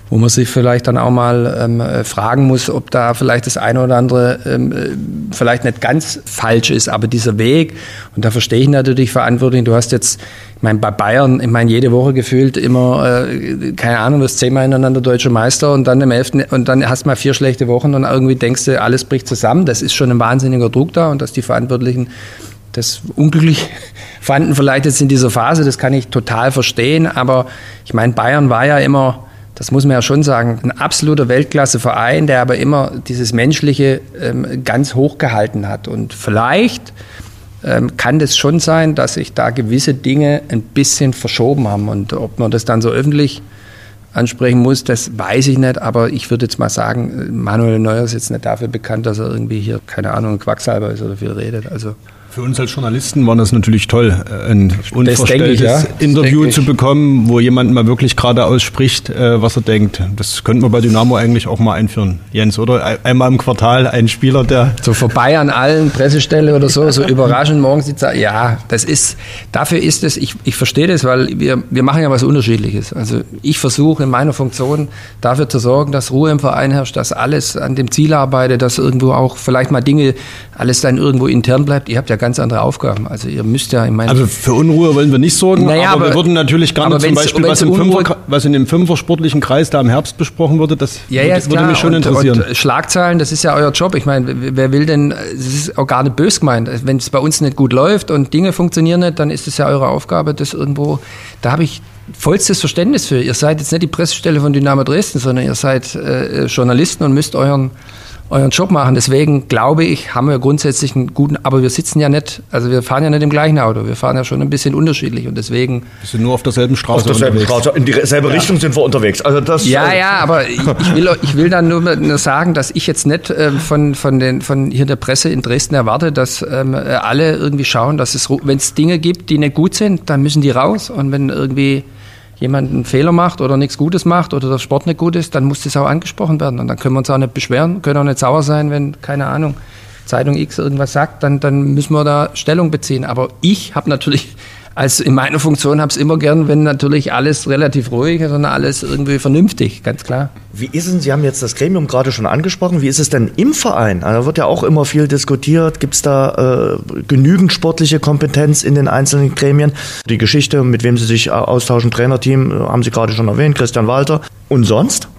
wo man sich vielleicht dann auch mal ähm, äh, fragen muss, ob da vielleicht das eine oder andere ähm, äh, vielleicht nicht ganz falsch ist, aber dieser Weg, und da verstehe ich natürlich Verantwortung, du hast jetzt, ich meine, bei Bayern, ich meine, jede Woche gefühlt immer, äh, keine Ahnung, wirst zehnmal hintereinander deutscher Meister und dann im elften, und dann hast du mal vier schlechte Wochen und irgendwie denkst du, alles bricht zusammen, das ist schon ein wahnsinniger Druck da und dass die Verantwortlichen das unglücklich *laughs* fanden vielleicht jetzt in dieser Phase, das kann ich total verstehen, aber ich meine, Bayern war ja immer, das muss man ja schon sagen, ein absoluter Weltklasseverein, der aber immer dieses Menschliche ähm, ganz hoch gehalten hat. Und vielleicht ähm, kann das schon sein, dass sich da gewisse Dinge ein bisschen verschoben haben. Und ob man das dann so öffentlich ansprechen muss, das weiß ich nicht. Aber ich würde jetzt mal sagen, Manuel Neuer ist jetzt nicht dafür bekannt, dass er irgendwie hier, keine Ahnung, Quacksalber ist oder viel redet. Also für uns als Journalisten war das natürlich toll, äh, ein unverstelltes ich, ja. Interview zu bekommen, wo jemand mal wirklich gerade ausspricht, äh, was er denkt. Das könnten wir bei Dynamo eigentlich auch mal einführen, Jens, oder? Einmal im Quartal ein Spieler, der... So vorbei an allen Pressestelle oder so, so *laughs* überraschend morgens die Zeit. Ja, das ist, dafür ist es, ich, ich verstehe das, weil wir, wir machen ja was Unterschiedliches. Also ich versuche in meiner Funktion dafür zu sorgen, dass Ruhe im Verein herrscht, dass alles an dem Ziel arbeitet, dass irgendwo auch vielleicht mal Dinge, alles dann irgendwo intern bleibt. Ihr habt ja ganz andere Aufgaben. Also ihr müsst ja, ich meine. Also für Unruhe wollen wir nicht sorgen, naja, aber, aber, wir würden natürlich gerne zum Beispiel, was, im Fünfer, was in dem Fünfer sportlichen Kreis da im Herbst besprochen wurde, das ja, ja, würde, würde mich schon und, interessieren. Und Schlagzeilen, das ist ja euer Job. Ich meine, wer will denn, es ist auch gar nicht bös gemeint. Wenn es bei uns nicht gut läuft und Dinge funktionieren nicht, dann ist es ja eure Aufgabe, das irgendwo, da habe ich vollstes Verständnis für. Ihr seid jetzt nicht die Pressestelle von Dynamo Dresden, sondern ihr seid äh, Journalisten und müsst euren euren Job machen. Deswegen glaube ich, haben wir grundsätzlich einen guten, aber wir sitzen ja nicht, also wir fahren ja nicht im gleichen Auto, wir fahren ja schon ein bisschen unterschiedlich und deswegen. Wir sind nur auf derselben Straße. Auf derselben Straße, in dieselbe ja. Richtung sind wir unterwegs. Also das, ja, also ja, aber ich, ich, will, ich will dann nur, nur sagen, dass ich jetzt nicht äh, von, von, den, von hier der Presse in Dresden erwarte, dass ähm, alle irgendwie schauen, dass es, wenn es Dinge gibt, die nicht gut sind, dann müssen die raus und wenn irgendwie jemand einen Fehler macht oder nichts Gutes macht oder der Sport nicht gut ist, dann muss das auch angesprochen werden. Und dann können wir uns auch nicht beschweren, können auch nicht sauer sein, wenn, keine Ahnung, Zeitung X irgendwas sagt, dann, dann müssen wir da Stellung beziehen. Aber ich habe natürlich als in meiner Funktion habe es immer gern, wenn natürlich alles relativ ruhig ist und alles irgendwie vernünftig, ganz klar. Wie ist es, Sie haben jetzt das Gremium gerade schon angesprochen, wie ist es denn im Verein? Also da wird ja auch immer viel diskutiert. Gibt es da äh, genügend sportliche Kompetenz in den einzelnen Gremien? Die Geschichte, mit wem Sie sich austauschen, Trainerteam, äh, haben Sie gerade schon erwähnt, Christian Walter. Und sonst?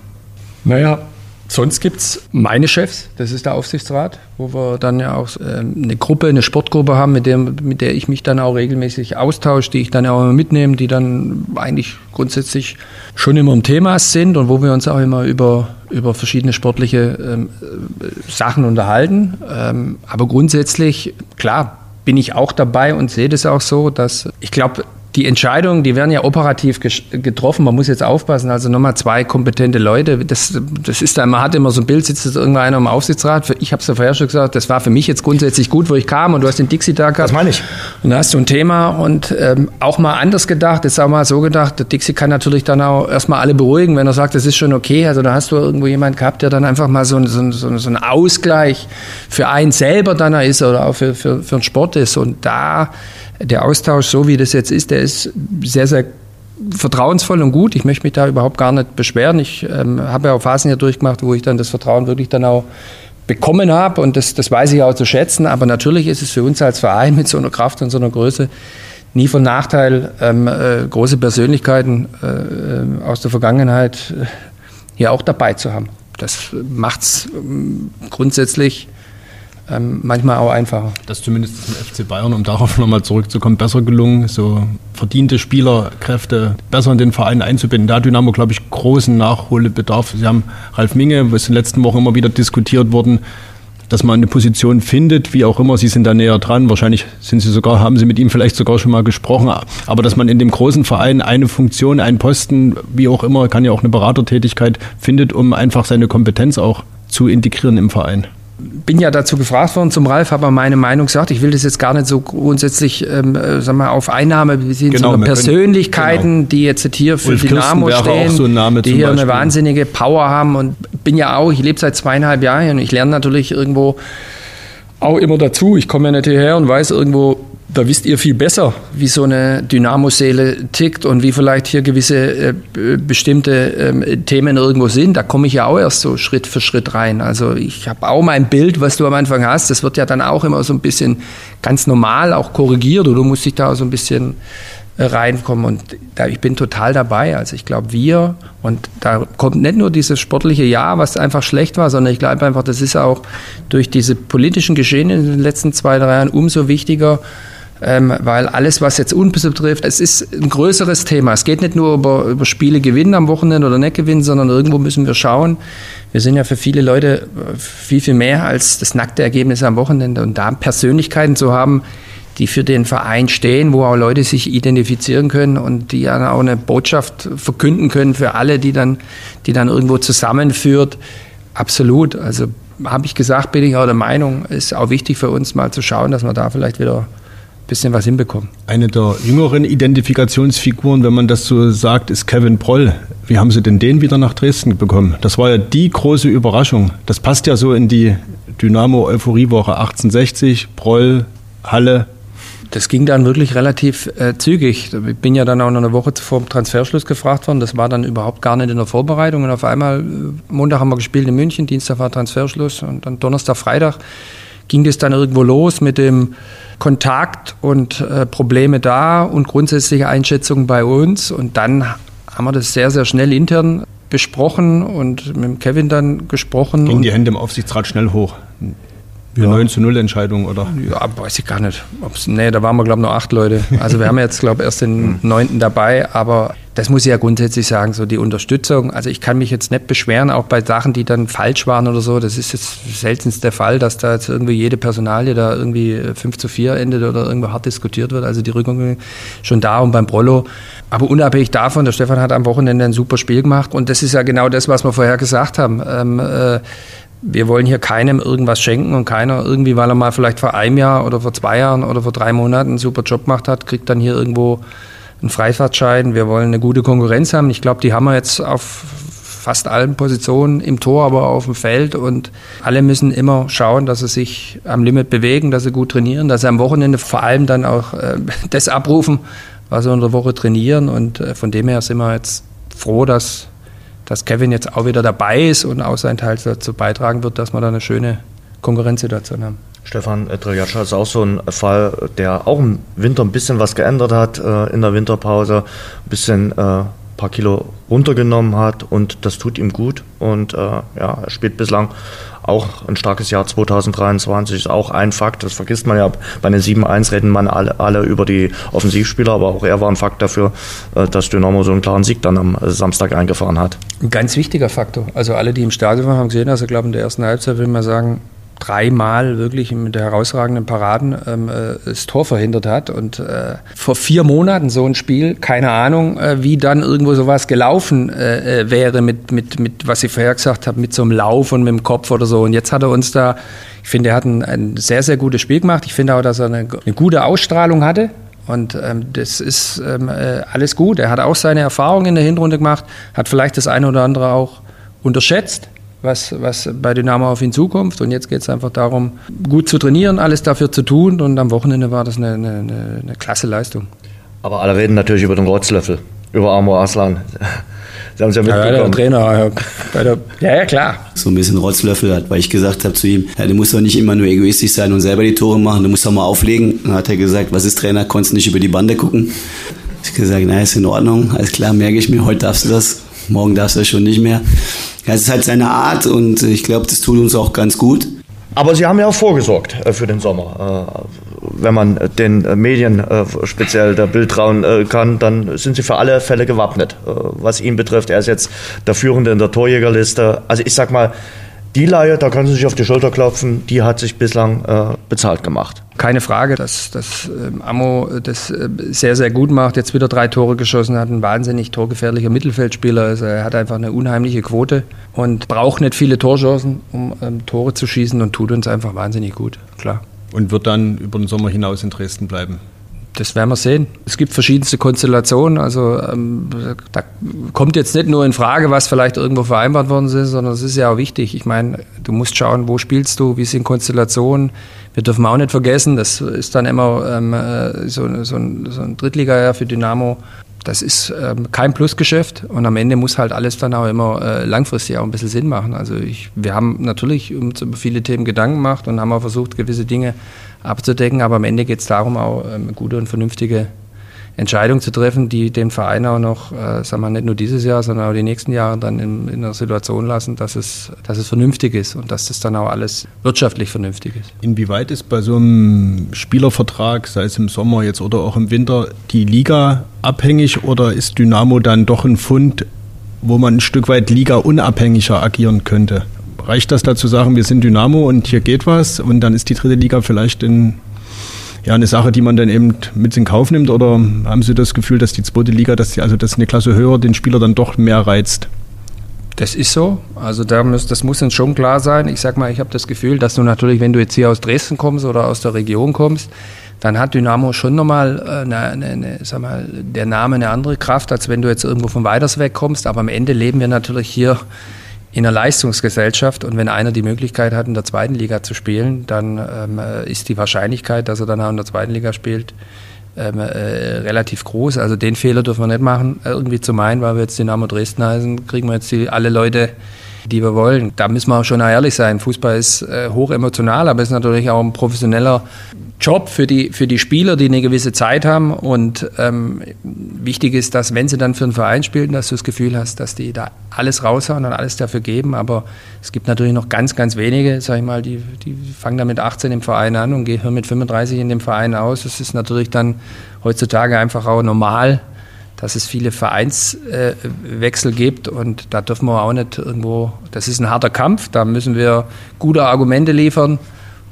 Naja, Sonst gibt es meine Chefs, das ist der Aufsichtsrat, wo wir dann ja auch ähm, eine Gruppe, eine Sportgruppe haben, mit der, mit der ich mich dann auch regelmäßig austausche, die ich dann auch immer mitnehme, die dann eigentlich grundsätzlich schon immer im Thema sind und wo wir uns auch immer über, über verschiedene sportliche ähm, äh, Sachen unterhalten. Ähm, aber grundsätzlich, klar, bin ich auch dabei und sehe das auch so, dass ich glaube, die Entscheidungen, die werden ja operativ getroffen. Man muss jetzt aufpassen. Also nochmal zwei kompetente Leute. Das, das ist da, man hat immer so ein Bild, sitzt jetzt irgendeiner im Aufsichtsrat. Ich habe es ja vorher schon gesagt, das war für mich jetzt grundsätzlich gut, wo ich kam und du hast den Dixie da gehabt. Das meine ich. Und da hast du ein Thema und ähm, auch mal anders gedacht. Jetzt auch mal so gedacht, der Dixie kann natürlich dann auch erstmal alle beruhigen, wenn er sagt, das ist schon okay. Also da hast du irgendwo jemand gehabt, der dann einfach mal so, so, so, so ein Ausgleich für einen selber dann ist oder auch für, für, für den Sport ist. Und da der Austausch, so wie das jetzt ist, der ist sehr, sehr vertrauensvoll und gut. Ich möchte mich da überhaupt gar nicht beschweren. Ich ähm, habe ja auch Phasen hier durchgemacht, wo ich dann das Vertrauen wirklich dann auch bekommen habe und das, das weiß ich auch zu schätzen. Aber natürlich ist es für uns als Verein mit so einer Kraft und so einer Größe nie von Nachteil, ähm, äh, große Persönlichkeiten äh, äh aus der Vergangenheit äh, hier auch dabei zu haben. Das macht es ähm, grundsätzlich ähm, manchmal auch einfacher. Das zumindest ist im FC Bayern, um darauf nochmal zurückzukommen, besser gelungen, so verdiente Spielerkräfte besser in den Verein einzubinden. Da hat Dynamo, glaube ich, großen Nachholbedarf. Sie haben Ralf Minge, was in den letzten Wochen immer wieder diskutiert worden, dass man eine Position findet, wie auch immer, Sie sind da näher dran. Wahrscheinlich sind Sie sogar, haben Sie mit ihm vielleicht sogar schon mal gesprochen. Aber dass man in dem großen Verein eine Funktion, einen Posten, wie auch immer, kann ja auch eine Beratertätigkeit findet, um einfach seine Kompetenz auch zu integrieren im Verein bin ja dazu gefragt worden zum Ralf, habe meine Meinung gesagt. Ich will das jetzt gar nicht so grundsätzlich ähm, äh, sag mal, auf Einnahme beziehen, genau, sondern Persönlichkeiten, genau. die jetzt hier für Ulf Dynamo stehen, so die hier Beispiel. eine wahnsinnige Power haben und bin ja auch, ich lebe seit zweieinhalb Jahren und ich lerne natürlich irgendwo auch immer dazu. Ich komme ja nicht hierher und weiß irgendwo, da wisst ihr viel besser, wie so eine Dynamo-Seele tickt und wie vielleicht hier gewisse äh, bestimmte ähm, Themen irgendwo sind. Da komme ich ja auch erst so Schritt für Schritt rein. Also ich habe auch mein Bild, was du am Anfang hast. Das wird ja dann auch immer so ein bisschen ganz normal auch korrigiert oder du musst dich da so ein bisschen äh, reinkommen. Und da, ich bin total dabei. Also ich glaube, wir, und da kommt nicht nur dieses sportliche Jahr, was einfach schlecht war, sondern ich glaube einfach, das ist auch durch diese politischen Geschehen in den letzten zwei, drei Jahren umso wichtiger, ähm, weil alles, was jetzt Unbisse betrifft, es ist ein größeres Thema. Es geht nicht nur über, über Spiele gewinnen am Wochenende oder nicht gewinnen, sondern irgendwo müssen wir schauen. Wir sind ja für viele Leute äh, viel, viel mehr als das nackte Ergebnis am Wochenende. Und da Persönlichkeiten zu haben, die für den Verein stehen, wo auch Leute sich identifizieren können und die dann auch eine Botschaft verkünden können für alle, die dann, die dann irgendwo zusammenführt. Absolut. Also habe ich gesagt, bin ich auch der Meinung, ist auch wichtig für uns mal zu schauen, dass wir da vielleicht wieder bisschen was hinbekommen. Eine der jüngeren Identifikationsfiguren, wenn man das so sagt, ist Kevin Proll. Wie haben Sie denn den wieder nach Dresden bekommen? Das war ja die große Überraschung. Das passt ja so in die Dynamo-Euphoriewoche 1860, Proll, Halle, das ging dann wirklich relativ äh, zügig. Ich bin ja dann auch noch eine Woche vor dem Transferschluss gefragt worden. Das war dann überhaupt gar nicht in der Vorbereitung. Und auf einmal, äh, Montag haben wir gespielt in München, Dienstag war Transferschluss und dann Donnerstag, Freitag ging das dann irgendwo los mit dem Kontakt und äh, Probleme da und grundsätzliche Einschätzungen bei uns. Und dann haben wir das sehr, sehr schnell intern besprochen und mit Kevin dann gesprochen. Ging die Hände im Aufsichtsrat schnell hoch? Eine ja. 9 zu 0 Entscheidung, oder? Ja, weiß ich gar nicht. Ob's, nee, da waren wir, glaube ich, noch acht Leute. Also wir haben jetzt, glaube ich, erst den neunten dabei, aber das muss ich ja grundsätzlich sagen, so die Unterstützung. Also ich kann mich jetzt nicht beschweren, auch bei Sachen, die dann falsch waren oder so. Das ist jetzt seltenst der Fall, dass da jetzt irgendwie jede Personalie da irgendwie 5 zu 4 endet oder irgendwo hart diskutiert wird. Also die Rückung schon da und beim Prollo. Aber unabhängig davon, der Stefan hat am Wochenende ein super Spiel gemacht und das ist ja genau das, was wir vorher gesagt haben. Ähm, äh, wir wollen hier keinem irgendwas schenken und keiner irgendwie, weil er mal vielleicht vor einem Jahr oder vor zwei Jahren oder vor drei Monaten einen super Job gemacht hat, kriegt dann hier irgendwo einen Freifahrtschein. Wir wollen eine gute Konkurrenz haben. Ich glaube, die haben wir jetzt auf fast allen Positionen im Tor, aber auf dem Feld und alle müssen immer schauen, dass sie sich am Limit bewegen, dass sie gut trainieren, dass sie am Wochenende vor allem dann auch äh, *laughs* das abrufen, was sie unter der Woche trainieren und äh, von dem her sind wir jetzt froh, dass dass Kevin jetzt auch wieder dabei ist und auch seinen Teil dazu beitragen wird, dass wir da eine schöne Konkurrenzsituation haben. Stefan Triljacza ist auch so ein Fall, der auch im Winter ein bisschen was geändert hat äh, in der Winterpause, ein bisschen äh, paar Kilo runtergenommen hat und das tut ihm gut. Und äh, ja, er spielt bislang auch ein starkes Jahr 2023 ist auch ein Fakt. Das vergisst man ja. Bei den 7-1 reden man alle, alle über die Offensivspieler, aber auch er war ein Fakt dafür, äh, dass Dynamo so einen klaren Sieg dann am Samstag eingefahren hat. Ein ganz wichtiger Faktor. Also alle, die im Stadion waren, haben gesehen, also ich glaube in der ersten Halbzeit will man sagen, dreimal wirklich mit der herausragenden Paraden ähm, äh, das Tor verhindert hat. Und äh, vor vier Monaten so ein Spiel, keine Ahnung, äh, wie dann irgendwo sowas gelaufen äh, äh wäre mit, mit, mit, was ich vorher gesagt habe, mit so einem Lauf und mit dem Kopf oder so. Und jetzt hat er uns da, ich finde, er hat ein, ein sehr, sehr gutes Spiel gemacht. Ich finde auch, dass er eine, eine gute Ausstrahlung hatte. Und ähm, das ist ähm, äh, alles gut. Er hat auch seine Erfahrungen in der Hinrunde gemacht, hat vielleicht das eine oder andere auch unterschätzt was, was bei Dynamo auf ihn zukommt. Und jetzt geht es einfach darum, gut zu trainieren, alles dafür zu tun. Und am Wochenende war das eine, eine, eine klasse Leistung. Aber alle reden natürlich über den Rotzlöffel, über Amor Aslan. *laughs* Sie haben es ja mitbekommen. Ja, der Trainer, der, ja, ja, klar. So ein bisschen Rotzlöffel hat, weil ich gesagt habe zu ihm, ja, du musst doch nicht immer nur egoistisch sein und selber die Tore machen, du musst doch mal auflegen. Dann hat er gesagt, was ist Trainer, konntest nicht über die Bande gucken? Ich habe gesagt, na, ist in Ordnung, alles klar, merke ich mir, heute darfst du das, morgen darfst du schon nicht mehr. Es ist halt seine Art und ich glaube, das tut uns auch ganz gut. Aber Sie haben ja auch vorgesorgt äh, für den Sommer. Äh, wenn man den äh, Medien, speziell der Bild trauen kann, dann sind Sie für alle Fälle gewappnet. Was ihn betrifft, er ist jetzt der Führende in der Torjägerliste. Also ich sag mal, die Laie, da können Sie sich auf die Schulter klopfen, die hat sich bislang äh, bezahlt gemacht. Keine Frage, dass, dass ähm, Ammo das äh, sehr, sehr gut macht. Jetzt wieder drei Tore geschossen, hat ein wahnsinnig torgefährlicher Mittelfeldspieler. Also er hat einfach eine unheimliche Quote und braucht nicht viele Torchancen, um ähm, Tore zu schießen und tut uns einfach wahnsinnig gut, klar. Und wird dann über den Sommer hinaus in Dresden bleiben? Das werden wir sehen. Es gibt verschiedenste Konstellationen. Also ähm, da kommt jetzt nicht nur in Frage, was vielleicht irgendwo vereinbart worden ist, sondern es ist ja auch wichtig. Ich meine, du musst schauen, wo spielst du, wie sind Konstellationen. Wir dürfen auch nicht vergessen, das ist dann immer ähm, äh, so, so, ein, so ein Drittliga für Dynamo. Das ist ähm, kein Plusgeschäft und am Ende muss halt alles dann auch immer äh, langfristig auch ein bisschen Sinn machen. Also ich, wir haben natürlich über viele Themen Gedanken gemacht und haben auch versucht, gewisse Dinge abzudecken. Aber am Ende geht es darum, auch ähm, gute und vernünftige Entscheidung zu treffen, die den Verein auch noch, äh, sagen wir nicht nur dieses Jahr, sondern auch die nächsten Jahre dann in, in einer Situation lassen, dass es, dass es vernünftig ist und dass das dann auch alles wirtschaftlich vernünftig ist. Inwieweit ist bei so einem Spielervertrag, sei es im Sommer jetzt oder auch im Winter, die Liga abhängig oder ist Dynamo dann doch ein Fund, wo man ein Stück weit Liga unabhängiger agieren könnte? Reicht das dazu sagen, wir sind Dynamo und hier geht was und dann ist die dritte Liga vielleicht in ja, eine Sache, die man dann eben mit in Kauf nimmt? Oder haben Sie das Gefühl, dass die zweite Liga, dass die, also dass eine Klasse höher den Spieler dann doch mehr reizt? Das ist so. Also da muss, das muss uns schon klar sein. Ich sag mal, ich habe das Gefühl, dass du natürlich, wenn du jetzt hier aus Dresden kommst oder aus der Region kommst, dann hat Dynamo schon nochmal äh, eine, eine, eine, sag mal, der Name eine andere Kraft, als wenn du jetzt irgendwo von weiters weg kommst. Aber am Ende leben wir natürlich hier in einer Leistungsgesellschaft und wenn einer die Möglichkeit hat, in der zweiten Liga zu spielen, dann ähm, äh, ist die Wahrscheinlichkeit, dass er dann auch in der zweiten Liga spielt, ähm, äh, relativ groß. Also den Fehler dürfen wir nicht machen, irgendwie zu meinen, weil wir jetzt Dynamo Dresden heißen, kriegen wir jetzt die, alle Leute, die wir wollen. Da müssen wir schon ehrlich sein. Fußball ist äh, hoch emotional, aber ist natürlich auch ein professioneller Job für die, für die Spieler, die eine gewisse Zeit haben. Und ähm, wichtig ist, dass wenn sie dann für einen Verein spielen, dass du das Gefühl hast, dass die da alles raushauen und alles dafür geben. Aber es gibt natürlich noch ganz, ganz wenige, sag ich mal, die, die fangen dann mit 18 im Verein an und gehen mit 35 in dem Verein aus. Das ist natürlich dann heutzutage einfach auch normal, dass es viele Vereinswechsel gibt und da dürfen wir auch nicht irgendwo, das ist ein harter Kampf, da müssen wir gute Argumente liefern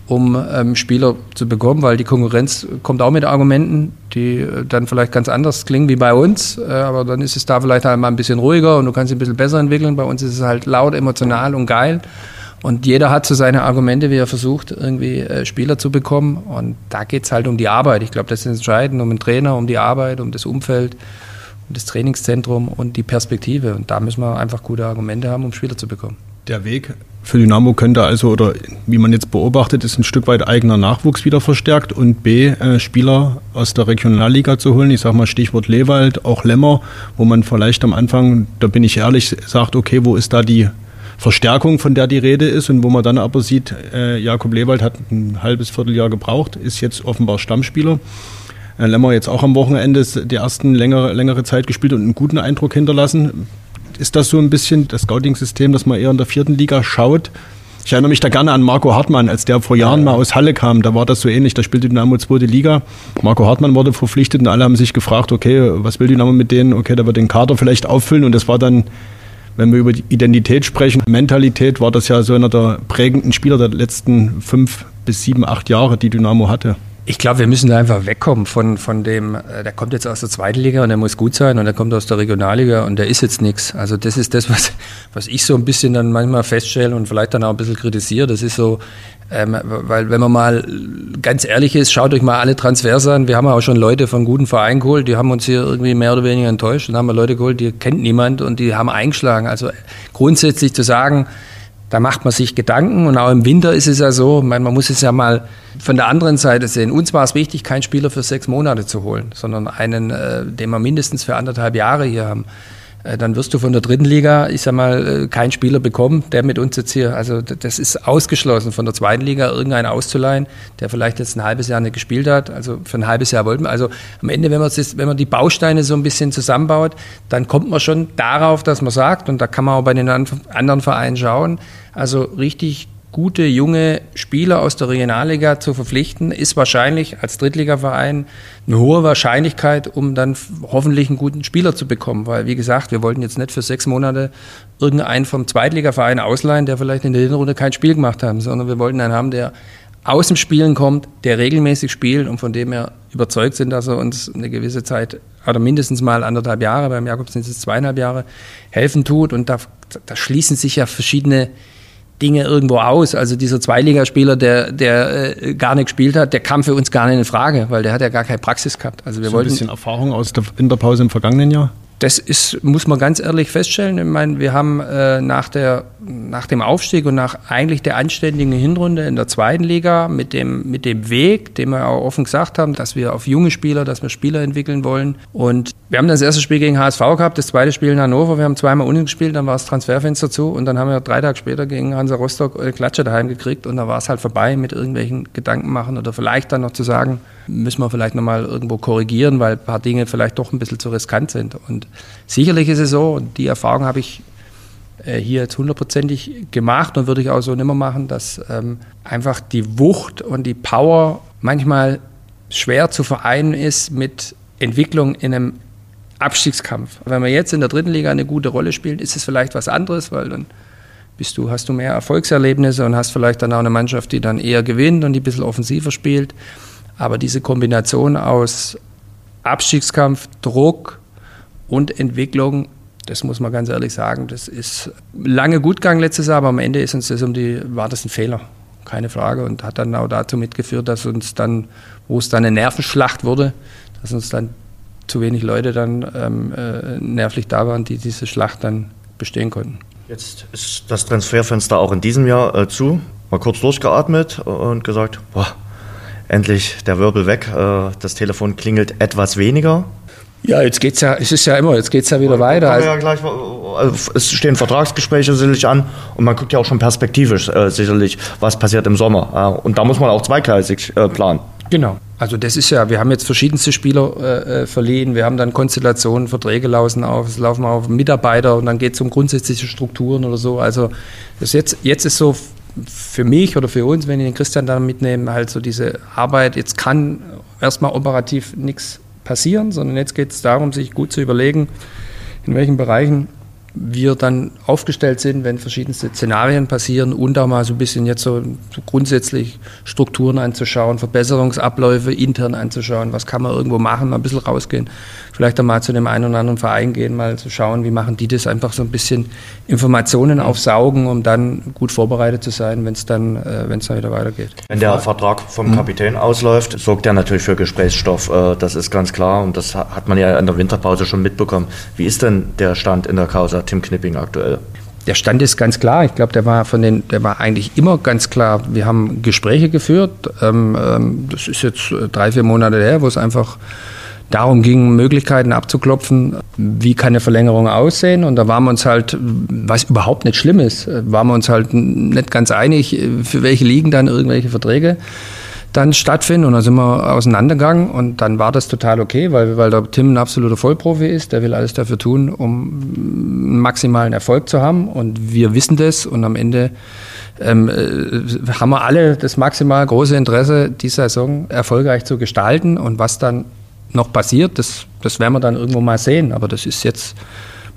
um ähm, Spieler zu bekommen, weil die Konkurrenz kommt auch mit Argumenten, die äh, dann vielleicht ganz anders klingen wie bei uns, äh, aber dann ist es da vielleicht halt ein bisschen ruhiger und du kannst dich ein bisschen besser entwickeln. Bei uns ist es halt laut, emotional und geil. Und jeder hat so seine Argumente, wie er versucht, irgendwie äh, Spieler zu bekommen. Und da geht es halt um die Arbeit. Ich glaube, das ist entscheidend, um den Trainer, um die Arbeit, um das Umfeld, um das Trainingszentrum und die Perspektive. Und da müssen wir einfach gute Argumente haben, um Spieler zu bekommen. Der Weg für Dynamo könnte also, oder wie man jetzt beobachtet, ist ein Stück weit eigener Nachwuchs wieder verstärkt und B, äh, Spieler aus der Regionalliga zu holen. Ich sage mal Stichwort Lewald, auch Lämmer, wo man vielleicht am Anfang, da bin ich ehrlich, sagt, okay, wo ist da die Verstärkung, von der die Rede ist und wo man dann aber sieht, äh, Jakob Lewald hat ein halbes Vierteljahr gebraucht, ist jetzt offenbar Stammspieler. Lämmer jetzt auch am Wochenende die ersten längere, längere Zeit gespielt und einen guten Eindruck hinterlassen ist das so ein bisschen das Scouting-System, dass man eher in der vierten Liga schaut? Ich erinnere mich da gerne an Marco Hartmann, als der vor Jahren mal aus Halle kam. Da war das so ähnlich. Da spielte Dynamo zweite Liga. Marco Hartmann wurde verpflichtet und alle haben sich gefragt, okay, was will Dynamo mit denen? Okay, da wird den Kader vielleicht auffüllen. Und das war dann, wenn wir über die Identität sprechen, Mentalität, war das ja so einer der prägenden Spieler der letzten fünf bis sieben, acht Jahre, die Dynamo hatte. Ich glaube, wir müssen da einfach wegkommen von, von dem, äh, der kommt jetzt aus der zweiten Liga und der muss gut sein und der kommt aus der Regionalliga und der ist jetzt nichts. Also das ist das, *laughs* was, was ich so ein bisschen dann manchmal feststelle und vielleicht dann auch ein bisschen kritisiere. Das ist so, ähm, weil wenn man mal ganz ehrlich ist, schaut euch mal alle Transfers an. Wir haben auch schon Leute von guten Vereinen geholt, die haben uns hier irgendwie mehr oder weniger enttäuscht. Und dann haben wir Leute geholt, die kennt niemand und die haben eingeschlagen. Also grundsätzlich zu sagen, da macht man sich Gedanken und auch im Winter ist es ja so, man, muss es ja mal von der anderen Seite sehen. Uns war es wichtig, keinen Spieler für sechs Monate zu holen, sondern einen, äh, den wir mindestens für anderthalb Jahre hier haben. Äh, dann wirst du von der dritten Liga, ich sag mal, äh, keinen Spieler bekommen, der mit uns jetzt hier, also das ist ausgeschlossen, von der zweiten Liga irgendeinen auszuleihen, der vielleicht jetzt ein halbes Jahr nicht gespielt hat. Also für ein halbes Jahr wollten wir, also am Ende, wenn man, das, wenn man die Bausteine so ein bisschen zusammenbaut, dann kommt man schon darauf, dass man sagt, und da kann man auch bei den anderen Vereinen schauen, also richtig gute junge Spieler aus der Regionalliga zu verpflichten, ist wahrscheinlich als Drittligaverein eine hohe Wahrscheinlichkeit, um dann hoffentlich einen guten Spieler zu bekommen. Weil, wie gesagt, wir wollten jetzt nicht für sechs Monate irgendeinen vom Zweitligaverein ausleihen, der vielleicht in der Hinrunde kein Spiel gemacht hat, sondern wir wollten einen haben, der aus dem Spielen kommt, der regelmäßig spielt und von dem wir überzeugt sind, dass er uns eine gewisse Zeit oder mindestens mal anderthalb Jahre, beim Jakobs sind es zweieinhalb Jahre, helfen tut. Und da, da schließen sich ja verschiedene Dinge irgendwo aus. Also dieser Zweiligaspieler, der, der äh, gar nicht gespielt hat, der kam für uns gar nicht in Frage, weil der hat ja gar keine Praxis gehabt. Also wir so wollten ein bisschen Erfahrung aus der Winterpause im vergangenen Jahr. Das ist, muss man ganz ehrlich feststellen. Ich meine, wir haben äh, nach, der, nach dem Aufstieg und nach eigentlich der anständigen Hinrunde in der zweiten Liga mit dem, mit dem Weg, den wir auch offen gesagt haben, dass wir auf junge Spieler, dass wir Spieler entwickeln wollen. Und wir haben das erste Spiel gegen HSV gehabt, das zweite Spiel in Hannover. Wir haben zweimal unten gespielt, dann war das Transferfenster zu und dann haben wir drei Tage später gegen Hansa Rostock eine Klatsche daheim gekriegt und da war es halt vorbei mit irgendwelchen Gedanken machen oder vielleicht dann noch zu sagen, müssen wir vielleicht nochmal irgendwo korrigieren, weil ein paar Dinge vielleicht doch ein bisschen zu riskant sind. Und sicherlich ist es so, und die Erfahrung habe ich äh, hier jetzt hundertprozentig gemacht und würde ich auch so nimmer machen, dass ähm, einfach die Wucht und die Power manchmal schwer zu vereinen ist mit Entwicklung in einem Abstiegskampf. Wenn man jetzt in der dritten Liga eine gute Rolle spielt, ist es vielleicht was anderes, weil dann bist du, hast du mehr Erfolgserlebnisse und hast vielleicht dann auch eine Mannschaft, die dann eher gewinnt und die ein bisschen offensiver spielt. Aber diese Kombination aus Abstiegskampf, Druck und Entwicklung, das muss man ganz ehrlich sagen, das ist lange gut gegangen letztes Jahr, aber am Ende ist uns das um die, war das ein Fehler, keine Frage, und hat dann auch dazu mitgeführt, dass uns dann, wo es dann eine Nervenschlacht wurde, dass uns dann zu wenig Leute dann ähm, äh, nervlich da waren, die diese Schlacht dann bestehen konnten. Jetzt ist das Transferfenster auch in diesem Jahr äh, zu. Mal kurz durchgeatmet und gesagt, boah, endlich der Wirbel weg. Äh, das Telefon klingelt etwas weniger. Ja, jetzt geht's ja, es ist ja immer, jetzt geht's ja wieder weiter. Also ja gleich, also es stehen Vertragsgespräche sicherlich an und man guckt ja auch schon perspektivisch äh, sicherlich, was passiert im Sommer. Äh, und da muss man auch zweigleisig äh, planen. Genau. Also das ist ja, wir haben jetzt verschiedenste Spieler äh, äh verliehen, wir haben dann Konstellationen, Verträge laufen auf, es laufen auf Mitarbeiter und dann geht es um grundsätzliche Strukturen oder so. Also das jetzt, jetzt ist so für mich oder für uns, wenn ich den Christian da mitnehme, halt so diese Arbeit, jetzt kann erstmal operativ nichts passieren, sondern jetzt geht es darum, sich gut zu überlegen, in welchen Bereichen wir dann aufgestellt sind, wenn verschiedenste Szenarien passieren und auch mal so ein bisschen jetzt so, so, grundsätzlich Strukturen anzuschauen, Verbesserungsabläufe intern anzuschauen, was kann man irgendwo machen, mal ein bisschen rausgehen, vielleicht auch mal zu dem einen oder anderen Verein gehen, mal zu schauen, wie machen die das, einfach so ein bisschen Informationen aufsaugen, um dann gut vorbereitet zu sein, wenn es dann, äh, wenn es dann wieder weitergeht. Wenn der Vertrag vom Kapitän mhm. ausläuft, sorgt er natürlich für Gesprächsstoff, äh, das ist ganz klar und das hat man ja in der Winterpause schon mitbekommen. Wie ist denn der Stand in der Causa Tim Knipping aktuell? Der Stand ist ganz klar. Ich glaube, der war von den, der war eigentlich immer ganz klar. Wir haben Gespräche geführt. Ähm, ähm, das ist jetzt drei, vier Monate her, wo es einfach darum ging, Möglichkeiten abzuklopfen, wie kann eine Verlängerung aussehen. Und da waren wir uns halt, was überhaupt nicht schlimm ist, waren wir uns halt nicht ganz einig, für welche liegen dann irgendwelche Verträge dann stattfinden. Und dann sind wir auseinandergegangen und dann war das total okay, weil, weil der Tim ein absoluter Vollprofi ist. Der will alles dafür tun, um maximalen Erfolg zu haben. Und wir wissen das und am Ende ähm, äh, haben wir alle das maximal große Interesse, die Saison erfolgreich zu gestalten. Und was dann noch passiert, das, das werden wir dann irgendwo mal sehen. Aber das ist jetzt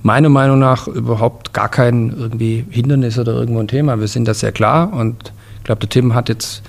meiner Meinung nach überhaupt gar kein irgendwie Hindernis oder irgendwo ein Thema. Wir sind da sehr klar und ich glaube, der Tim hat jetzt,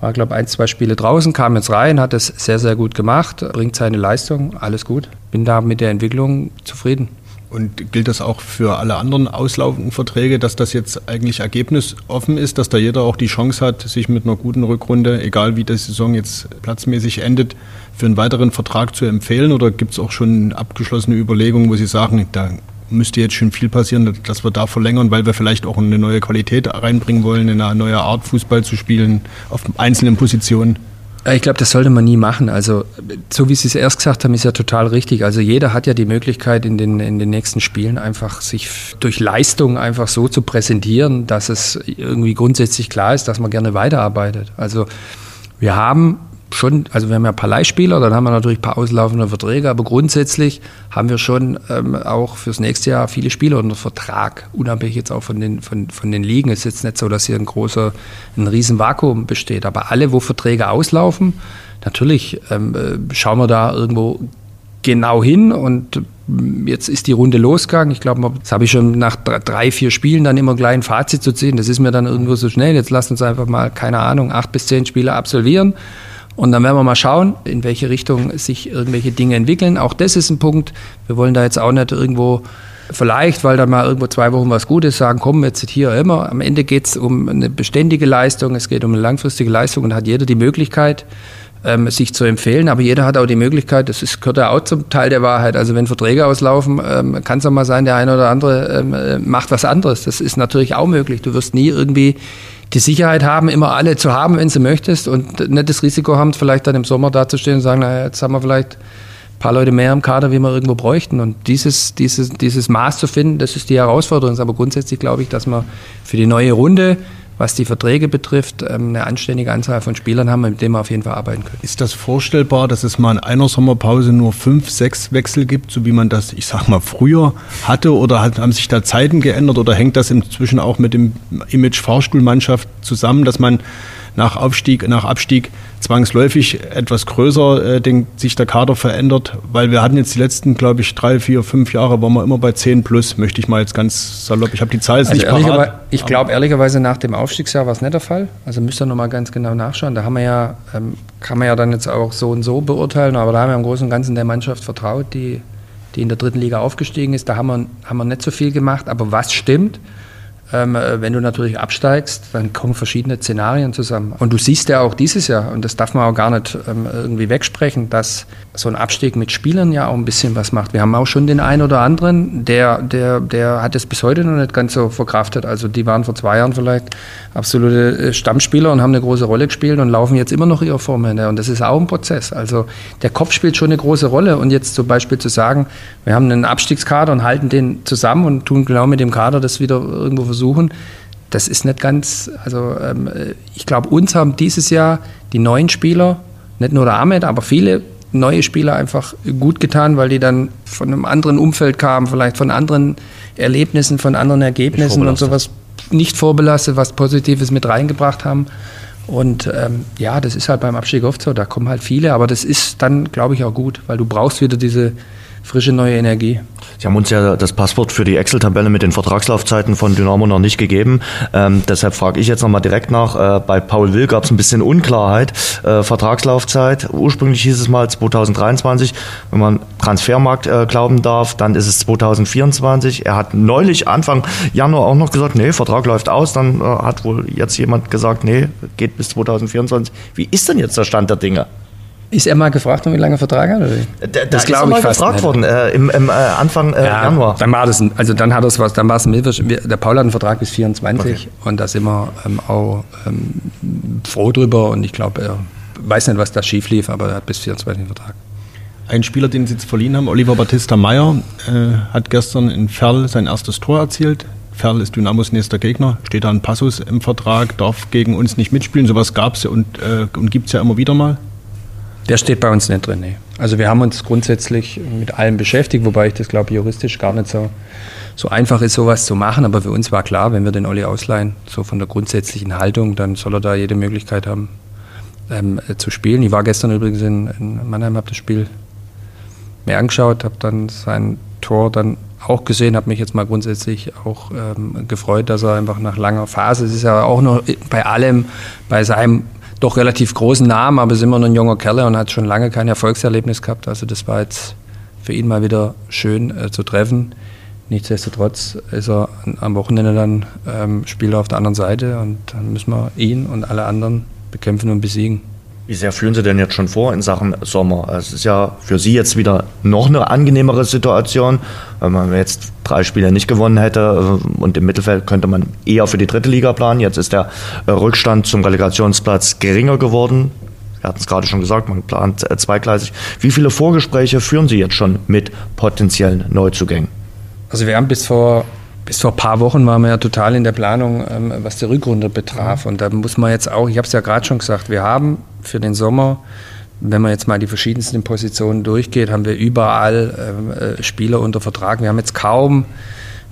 war glaube ein, zwei Spiele draußen, kam jetzt rein, hat es sehr, sehr gut gemacht, bringt seine Leistung, alles gut. Bin da mit der Entwicklung zufrieden. Und gilt das auch für alle anderen auslaufenden Verträge, dass das jetzt eigentlich ergebnisoffen ist, dass da jeder auch die Chance hat, sich mit einer guten Rückrunde, egal wie die Saison jetzt platzmäßig endet, für einen weiteren Vertrag zu empfehlen? Oder gibt es auch schon abgeschlossene Überlegungen, wo Sie sagen, da müsste jetzt schon viel passieren, dass wir da verlängern, weil wir vielleicht auch eine neue Qualität reinbringen wollen, eine neue Art Fußball zu spielen auf einzelnen Positionen? Ich glaube, das sollte man nie machen. Also, so wie Sie es erst gesagt haben, ist ja total richtig. Also, jeder hat ja die Möglichkeit, in den, in den nächsten Spielen einfach sich durch Leistung einfach so zu präsentieren, dass es irgendwie grundsätzlich klar ist, dass man gerne weiterarbeitet. Also, wir haben schon, also wir haben ja ein paar Leihspieler, dann haben wir natürlich ein paar auslaufende Verträge, aber grundsätzlich haben wir schon ähm, auch fürs nächste Jahr viele Spieler unter Vertrag, unabhängig jetzt auch von den, von, von den Ligen. Es ist jetzt nicht so, dass hier ein großer, ein riesen Vakuum besteht, aber alle, wo Verträge auslaufen, natürlich ähm, äh, schauen wir da irgendwo genau hin und jetzt ist die Runde losgegangen. Ich glaube, das habe ich schon nach drei, vier Spielen dann immer gleich ein Fazit zu ziehen. Das ist mir dann irgendwo so schnell. Jetzt lasst uns einfach mal, keine Ahnung, acht bis zehn Spiele absolvieren und dann werden wir mal schauen, in welche Richtung sich irgendwelche Dinge entwickeln. Auch das ist ein Punkt. Wir wollen da jetzt auch nicht irgendwo vielleicht, weil dann mal irgendwo zwei Wochen was Gutes sagen, komm, jetzt hier immer. Am Ende geht es um eine beständige Leistung, es geht um eine langfristige Leistung und hat jeder die Möglichkeit, ähm, sich zu empfehlen. Aber jeder hat auch die Möglichkeit, das ist, gehört ja auch zum Teil der Wahrheit. Also wenn Verträge auslaufen, ähm, kann es auch mal sein, der eine oder andere ähm, äh, macht was anderes. Das ist natürlich auch möglich. Du wirst nie irgendwie die Sicherheit haben, immer alle zu haben, wenn du möchtest und nicht das Risiko haben, vielleicht dann im Sommer dazustehen und sagen, naja, jetzt haben wir vielleicht ein paar Leute mehr im Kader, wie wir irgendwo bräuchten. Und dieses, dieses, dieses Maß zu finden, das ist die Herausforderung. Aber grundsätzlich glaube ich, dass wir für die neue Runde was die Verträge betrifft, ähm, eine anständige Anzahl von Spielern haben, mit denen wir auf jeden Fall arbeiten können. Ist das vorstellbar, dass es mal in einer Sommerpause nur fünf, sechs Wechsel gibt, so wie man das, ich sag mal, früher hatte? Oder haben sich da Zeiten geändert? Oder hängt das inzwischen auch mit dem Image Fahrstuhlmannschaft zusammen, dass man nach Aufstieg, nach Abstieg zwangsläufig etwas größer äh, den, sich der Kader verändert, weil wir hatten jetzt die letzten, glaube ich, drei, vier, fünf Jahre, waren wir immer bei 10 plus, möchte ich mal jetzt ganz salopp, ich habe die Zahl jetzt also nicht parat. Ich glaube ehrlicherweise nach dem Aufstiegsjahr war es nicht der Fall, also müsst ihr nochmal ganz genau nachschauen, da haben wir ja, ähm, kann man ja dann jetzt auch so und so beurteilen, aber da haben wir im Großen und Ganzen der Mannschaft vertraut, die, die in der dritten Liga aufgestiegen ist, da haben wir, haben wir nicht so viel gemacht, aber was stimmt, ähm, äh, wenn du natürlich absteigst, dann kommen verschiedene Szenarien zusammen. Und du siehst ja auch dieses Jahr, und das darf man auch gar nicht ähm, irgendwie wegsprechen, dass so ein Abstieg mit Spielern ja auch ein bisschen was macht. Wir haben auch schon den einen oder anderen, der, der, der hat es bis heute noch nicht ganz so verkraftet. Also die waren vor zwei Jahren vielleicht absolute äh, Stammspieler und haben eine große Rolle gespielt und laufen jetzt immer noch ihre Form hin. Und das ist auch ein Prozess. Also der Kopf spielt schon eine große Rolle. Und jetzt zum Beispiel zu sagen, wir haben einen Abstiegskader und halten den zusammen und tun genau mit dem Kader das wieder irgendwo versuchen, versuchen. Das ist nicht ganz, also ähm, ich glaube, uns haben dieses Jahr die neuen Spieler, nicht nur der Ahmed, aber viele neue Spieler einfach gut getan, weil die dann von einem anderen Umfeld kamen, vielleicht von anderen Erlebnissen, von anderen Ergebnissen und sowas nicht vorbelastet, was Positives mit reingebracht haben. Und ähm, ja, das ist halt beim Abstieg oft so, da kommen halt viele, aber das ist dann, glaube ich, auch gut, weil du brauchst wieder diese frische neue Energie. Sie haben uns ja das Passwort für die Excel-Tabelle mit den Vertragslaufzeiten von Dynamo noch nicht gegeben. Ähm, deshalb frage ich jetzt nochmal direkt nach. Äh, bei Paul Will gab es ein bisschen Unklarheit. Äh, Vertragslaufzeit, ursprünglich hieß es mal 2023. Wenn man Transfermarkt äh, glauben darf, dann ist es 2024. Er hat neulich Anfang Januar auch noch gesagt, nee, Vertrag läuft aus. Dann äh, hat wohl jetzt jemand gesagt, nee, geht bis 2024. Wie ist denn jetzt der Stand der Dinge? Ist er mal gefragt, wie lange Vertrag hat? Oder? Da, das glaube ich fast gefragt nicht. worden äh, im, im äh, Anfang äh, ja, Januar. Dann war das, also dann hat das was, dann war es der Paul hat einen Vertrag bis 24 okay. und da sind wir ähm, auch ähm, froh drüber und ich glaube, er weiß nicht, was da schief lief, aber er hat bis 24 einen Vertrag. Ein Spieler, den Sie jetzt verliehen haben, Oliver Battista Meyer, äh, hat gestern in Ferl sein erstes Tor erzielt. Ferl ist Dynamos nächster Gegner, steht da ein Passus im Vertrag, darf gegen uns nicht mitspielen. Sowas gab es und, äh, und gibt es ja immer wieder mal. Der steht bei uns nicht drin. Nee. Also wir haben uns grundsätzlich mit allem beschäftigt, wobei ich das glaube juristisch gar nicht so, so einfach ist, sowas zu machen. Aber für uns war klar, wenn wir den Olli ausleihen, so von der grundsätzlichen Haltung, dann soll er da jede Möglichkeit haben ähm, äh, zu spielen. Ich war gestern übrigens in, in Mannheim, habe das Spiel mir angeschaut, habe dann sein Tor dann auch gesehen, habe mich jetzt mal grundsätzlich auch ähm, gefreut, dass er einfach nach langer Phase, es ist ja auch noch bei allem, bei seinem doch relativ großen Namen, aber ist immer noch ein junger Kerl und hat schon lange kein Erfolgserlebnis gehabt. Also das war jetzt für ihn mal wieder schön äh, zu treffen. Nichtsdestotrotz ist er am Wochenende dann ähm, Spieler auf der anderen Seite und dann müssen wir ihn und alle anderen bekämpfen und besiegen. Wie sehr fühlen Sie denn jetzt schon vor in Sachen Sommer? Es ist ja für Sie jetzt wieder noch eine angenehmere Situation, wenn man jetzt drei Spiele nicht gewonnen hätte äh, und im Mittelfeld könnte man eher für die dritte Liga planen. Jetzt ist der äh, Rückstand zum Relegationsplatz geringer geworden. Wir hatten es gerade schon gesagt, man plant äh, zweigleisig. Wie viele Vorgespräche führen Sie jetzt schon mit potenziellen Neuzugängen? Also wir haben bis vor bis vor ein paar Wochen waren wir ja total in der Planung, ähm, was die Rückrunde betraf. Und da muss man jetzt auch, ich habe es ja gerade schon gesagt, wir haben für den Sommer, wenn man jetzt mal die verschiedensten Positionen durchgeht, haben wir überall ähm, äh, Spieler unter Vertrag. Wir haben jetzt kaum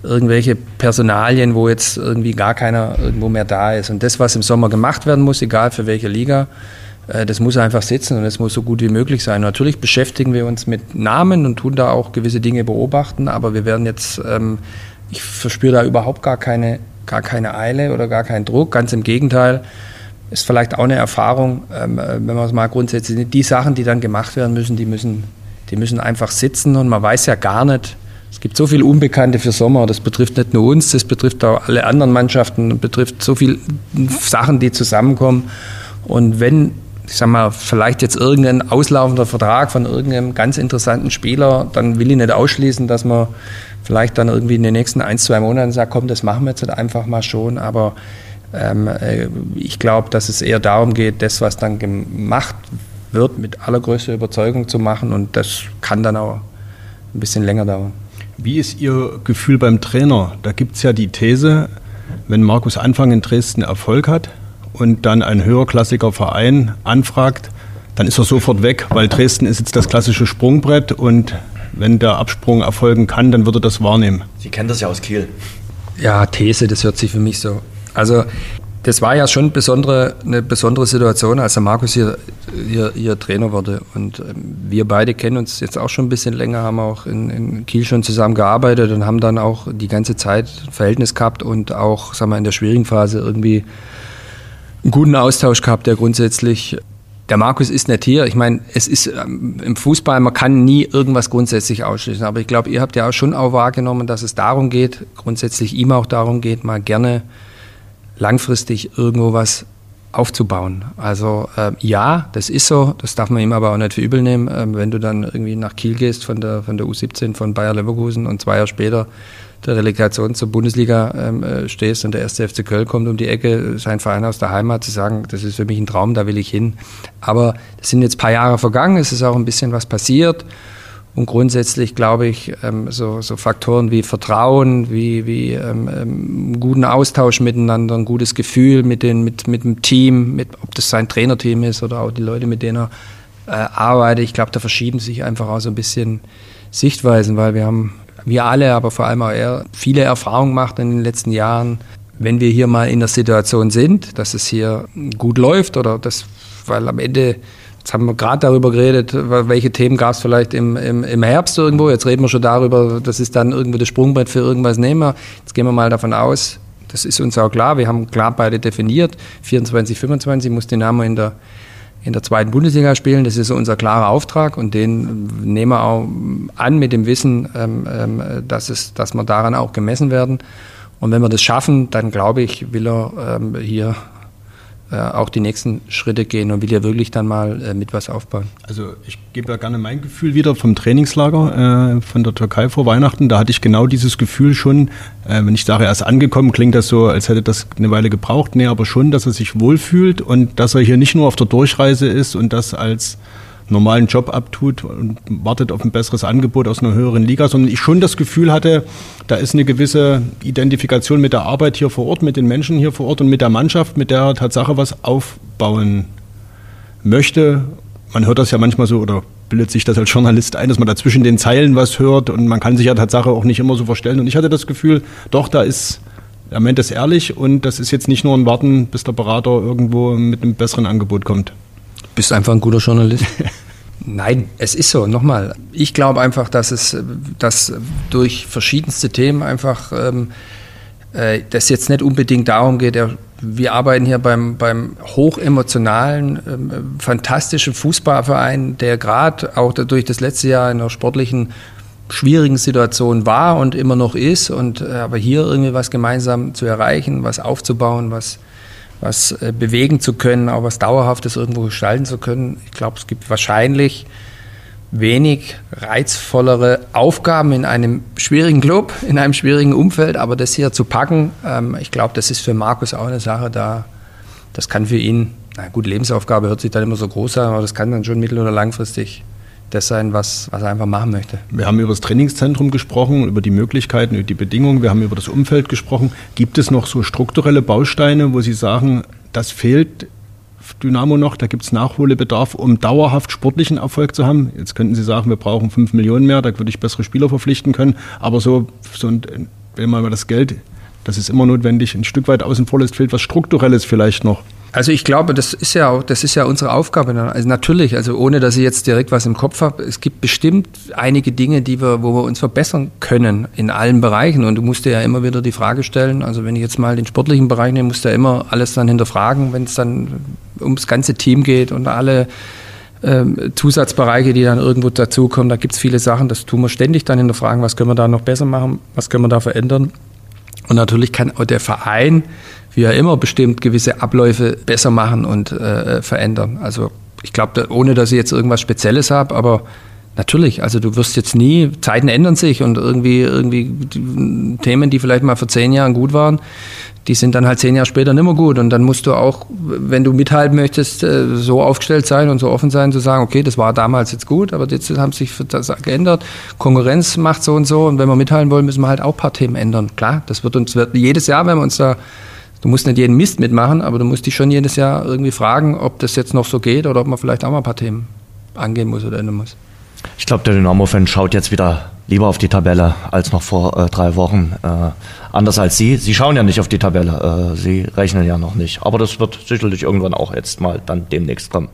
irgendwelche Personalien, wo jetzt irgendwie gar keiner irgendwo mehr da ist. Und das, was im Sommer gemacht werden muss, egal für welche Liga, äh, das muss einfach sitzen und es muss so gut wie möglich sein. Natürlich beschäftigen wir uns mit Namen und tun da auch gewisse Dinge beobachten, aber wir werden jetzt ähm, ich verspüre da überhaupt gar keine, gar keine Eile oder gar keinen Druck. Ganz im Gegenteil, ist vielleicht auch eine Erfahrung, ähm, äh, wenn man es mal grundsätzlich, die Sachen, die dann gemacht werden müssen, die müssen, die müssen einfach sitzen und man weiß ja gar nicht, es gibt so viel Unbekannte für Sommer, das betrifft nicht nur uns, das betrifft auch alle anderen Mannschaften, betrifft so viele Sachen, die zusammenkommen. Und wenn ich sag mal, vielleicht jetzt irgendein auslaufender Vertrag von irgendeinem ganz interessanten Spieler, dann will ich nicht ausschließen, dass man vielleicht dann irgendwie in den nächsten ein, zwei Monaten sagt, komm, das machen wir jetzt halt einfach mal schon. Aber ähm, äh, ich glaube, dass es eher darum geht, das, was dann gemacht wird, mit allergrößter Überzeugung zu machen. Und das kann dann auch ein bisschen länger dauern. Wie ist Ihr Gefühl beim Trainer? Da gibt es ja die These, wenn Markus Anfang in Dresden Erfolg hat und dann ein höherklassiger Verein anfragt, dann ist er sofort weg, weil Dresden ist jetzt das klassische Sprungbrett und wenn der Absprung erfolgen kann, dann würde er das wahrnehmen. Sie kennen das ja aus Kiel. Ja, These, das hört sich für mich so. Also das war ja schon besondere, eine besondere Situation, als der Markus hier, hier, hier Trainer wurde. Und ähm, wir beide kennen uns jetzt auch schon ein bisschen länger, haben auch in, in Kiel schon zusammen gearbeitet und haben dann auch die ganze Zeit ein Verhältnis gehabt und auch sagen wir, in der schwierigen Phase irgendwie einen guten Austausch gehabt, der grundsätzlich der Markus ist nicht hier. Ich meine, es ist ähm, im Fußball, man kann nie irgendwas grundsätzlich ausschließen. Aber ich glaube, ihr habt ja auch schon auch wahrgenommen, dass es darum geht, grundsätzlich ihm auch darum geht, mal gerne langfristig irgendwo was aufzubauen. Also äh, ja, das ist so, das darf man ihm aber auch nicht für übel nehmen, äh, wenn du dann irgendwie nach Kiel gehst von der, von der U17 von Bayer Leverkusen und zwei Jahre später der Relegation zur Bundesliga ähm, äh, stehst und der erste FC Köln kommt um die Ecke, sein Verein aus der Heimat, zu sagen, das ist für mich ein Traum, da will ich hin. Aber es sind jetzt ein paar Jahre vergangen, es ist auch ein bisschen was passiert und grundsätzlich glaube ich, ähm, so, so Faktoren wie Vertrauen, wie, wie ähm, ähm, guten Austausch miteinander, ein gutes Gefühl mit, den, mit, mit dem Team, mit, ob das sein Trainerteam ist oder auch die Leute, mit denen er äh, arbeitet. Ich glaube, da verschieben sich einfach auch so ein bisschen Sichtweisen, weil wir haben, wir alle, aber vor allem auch er, viele Erfahrungen gemacht in den letzten Jahren. Wenn wir hier mal in der Situation sind, dass es hier gut läuft oder das, weil am Ende Jetzt haben wir gerade darüber geredet, welche Themen gab es vielleicht im, im, im Herbst irgendwo. Jetzt reden wir schon darüber, das ist dann irgendwie das Sprungbrett für irgendwas nehmen. Jetzt gehen wir mal davon aus, das ist uns auch klar, wir haben klar beide definiert, 24, 25 muss Dynamo in der, in der zweiten Bundesliga spielen. Das ist unser klarer Auftrag und den nehmen wir auch an mit dem Wissen, ähm, ähm, dass, es, dass wir daran auch gemessen werden. Und wenn wir das schaffen, dann glaube ich, will er ähm, hier äh, auch die nächsten Schritte gehen und will ja wirklich dann mal äh, mit was aufbauen. Also ich gebe ja gerne mein Gefühl wieder vom Trainingslager äh, von der Türkei vor Weihnachten. Da hatte ich genau dieses Gefühl schon, äh, wenn ich sage, er ist angekommen, klingt das so, als hätte das eine Weile gebraucht. Nee, aber schon, dass er sich wohlfühlt und dass er hier nicht nur auf der Durchreise ist und das als normalen Job abtut und wartet auf ein besseres Angebot aus einer höheren Liga, sondern ich schon das Gefühl hatte, da ist eine gewisse Identifikation mit der Arbeit hier vor Ort, mit den Menschen hier vor Ort und mit der Mannschaft, mit der er Tatsache was aufbauen möchte. Man hört das ja manchmal so oder bildet sich das als Journalist ein, dass man da zwischen den Zeilen was hört und man kann sich ja Tatsache auch nicht immer so verstellen. Und ich hatte das Gefühl, doch, da ist, er meint es ehrlich und das ist jetzt nicht nur ein Warten, bis der Berater irgendwo mit einem besseren Angebot kommt bist einfach ein guter Journalist. *laughs* Nein, es ist so. Nochmal, ich glaube einfach, dass es, dass durch verschiedenste Themen einfach ähm, äh, das jetzt nicht unbedingt darum geht. Der, wir arbeiten hier beim, beim hochemotionalen, ähm, fantastischen Fußballverein, der gerade auch durch das letzte Jahr in einer sportlichen schwierigen Situation war und immer noch ist. Und äh, aber hier irgendwie was gemeinsam zu erreichen, was aufzubauen, was was äh, bewegen zu können, auch was Dauerhaftes irgendwo gestalten zu können. Ich glaube, es gibt wahrscheinlich wenig reizvollere Aufgaben in einem schwierigen Club, in einem schwierigen Umfeld, aber das hier zu packen, ähm, ich glaube, das ist für Markus auch eine Sache, da das kann für ihn, na gut, Lebensaufgabe hört sich dann immer so groß an, aber das kann dann schon mittel- oder langfristig das sein, was, was er einfach machen möchte. Wir haben über das Trainingszentrum gesprochen, über die Möglichkeiten, über die Bedingungen, wir haben über das Umfeld gesprochen. Gibt es noch so strukturelle Bausteine, wo Sie sagen, das fehlt Dynamo noch, da gibt es Nachholbedarf, um dauerhaft sportlichen Erfolg zu haben? Jetzt könnten Sie sagen, wir brauchen fünf Millionen mehr, da würde ich bessere Spieler verpflichten können, aber so, so wenn man mal das Geld, das ist immer notwendig, ein Stück weit außen vor lässt, fehlt was Strukturelles vielleicht noch. Also ich glaube, das ist ja auch, das ist ja unsere Aufgabe. Also natürlich, also ohne dass ich jetzt direkt was im Kopf habe, es gibt bestimmt einige Dinge, die wir, wo wir uns verbessern können in allen Bereichen. Und du musst dir ja immer wieder die Frage stellen, also wenn ich jetzt mal den sportlichen Bereich nehme, musst du ja immer alles dann hinterfragen, wenn es dann ums ganze Team geht und alle ähm, Zusatzbereiche, die dann irgendwo dazukommen. Da gibt es viele Sachen, das tun wir ständig dann hinterfragen, was können wir da noch besser machen, was können wir da verändern. Und natürlich kann auch der Verein, er immer bestimmt, gewisse Abläufe besser machen und äh, verändern. Also ich glaube, ohne dass ich jetzt irgendwas Spezielles habe, aber Natürlich, also du wirst jetzt nie, Zeiten ändern sich und irgendwie, irgendwie die Themen, die vielleicht mal vor zehn Jahren gut waren, die sind dann halt zehn Jahre später nicht mehr gut. Und dann musst du auch, wenn du mithalten möchtest, äh, so aufgestellt sein und so offen sein, zu sagen, okay, das war damals jetzt gut, aber jetzt haben sich das geändert. Konkurrenz macht so und so. Und wenn wir mithalten wollen, müssen wir halt auch ein paar Themen ändern. Klar, das wird uns wird jedes Jahr, wenn wir uns da Du musst nicht jeden Mist mitmachen, aber du musst dich schon jedes Jahr irgendwie fragen, ob das jetzt noch so geht oder ob man vielleicht auch mal ein paar Themen angehen muss oder ändern muss. Ich glaube, der Dynamo-Fan schaut jetzt wieder lieber auf die Tabelle als noch vor äh, drei Wochen. Äh, anders als Sie. Sie schauen ja nicht auf die Tabelle. Äh, Sie rechnen ja noch nicht. Aber das wird sicherlich irgendwann auch jetzt mal dann demnächst kommen.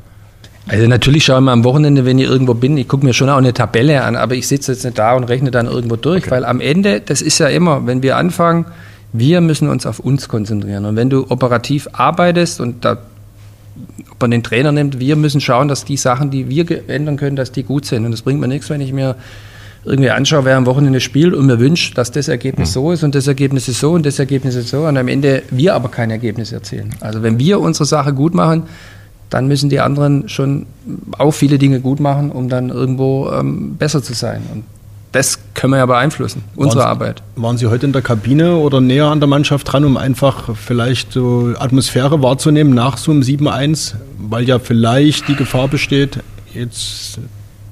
Also natürlich schaue ich mal am Wochenende, wenn ich irgendwo bin, ich gucke mir schon auch eine Tabelle an, aber ich sitze jetzt nicht da und rechne dann irgendwo durch, okay. weil am Ende, das ist ja immer, wenn wir anfangen, wir müssen uns auf uns konzentrieren. Und wenn du operativ arbeitest und da ob man den Trainer nimmt, wir müssen schauen, dass die Sachen, die wir ändern können, dass die gut sind. Und das bringt mir nichts, wenn ich mir irgendwie anschaue, wer am Wochenende spielt und mir wünscht, dass das Ergebnis mhm. so ist und das Ergebnis ist so und das Ergebnis ist so und am Ende wir aber kein Ergebnis erzielen. Also wenn wir unsere Sache gut machen, dann müssen die anderen schon auch viele Dinge gut machen, um dann irgendwo ähm, besser zu sein. Und das können wir ja beeinflussen, unsere waren, Arbeit. Waren Sie heute in der Kabine oder näher an der Mannschaft dran, um einfach vielleicht so Atmosphäre wahrzunehmen nach so einem 7-1, weil ja vielleicht die Gefahr besteht, jetzt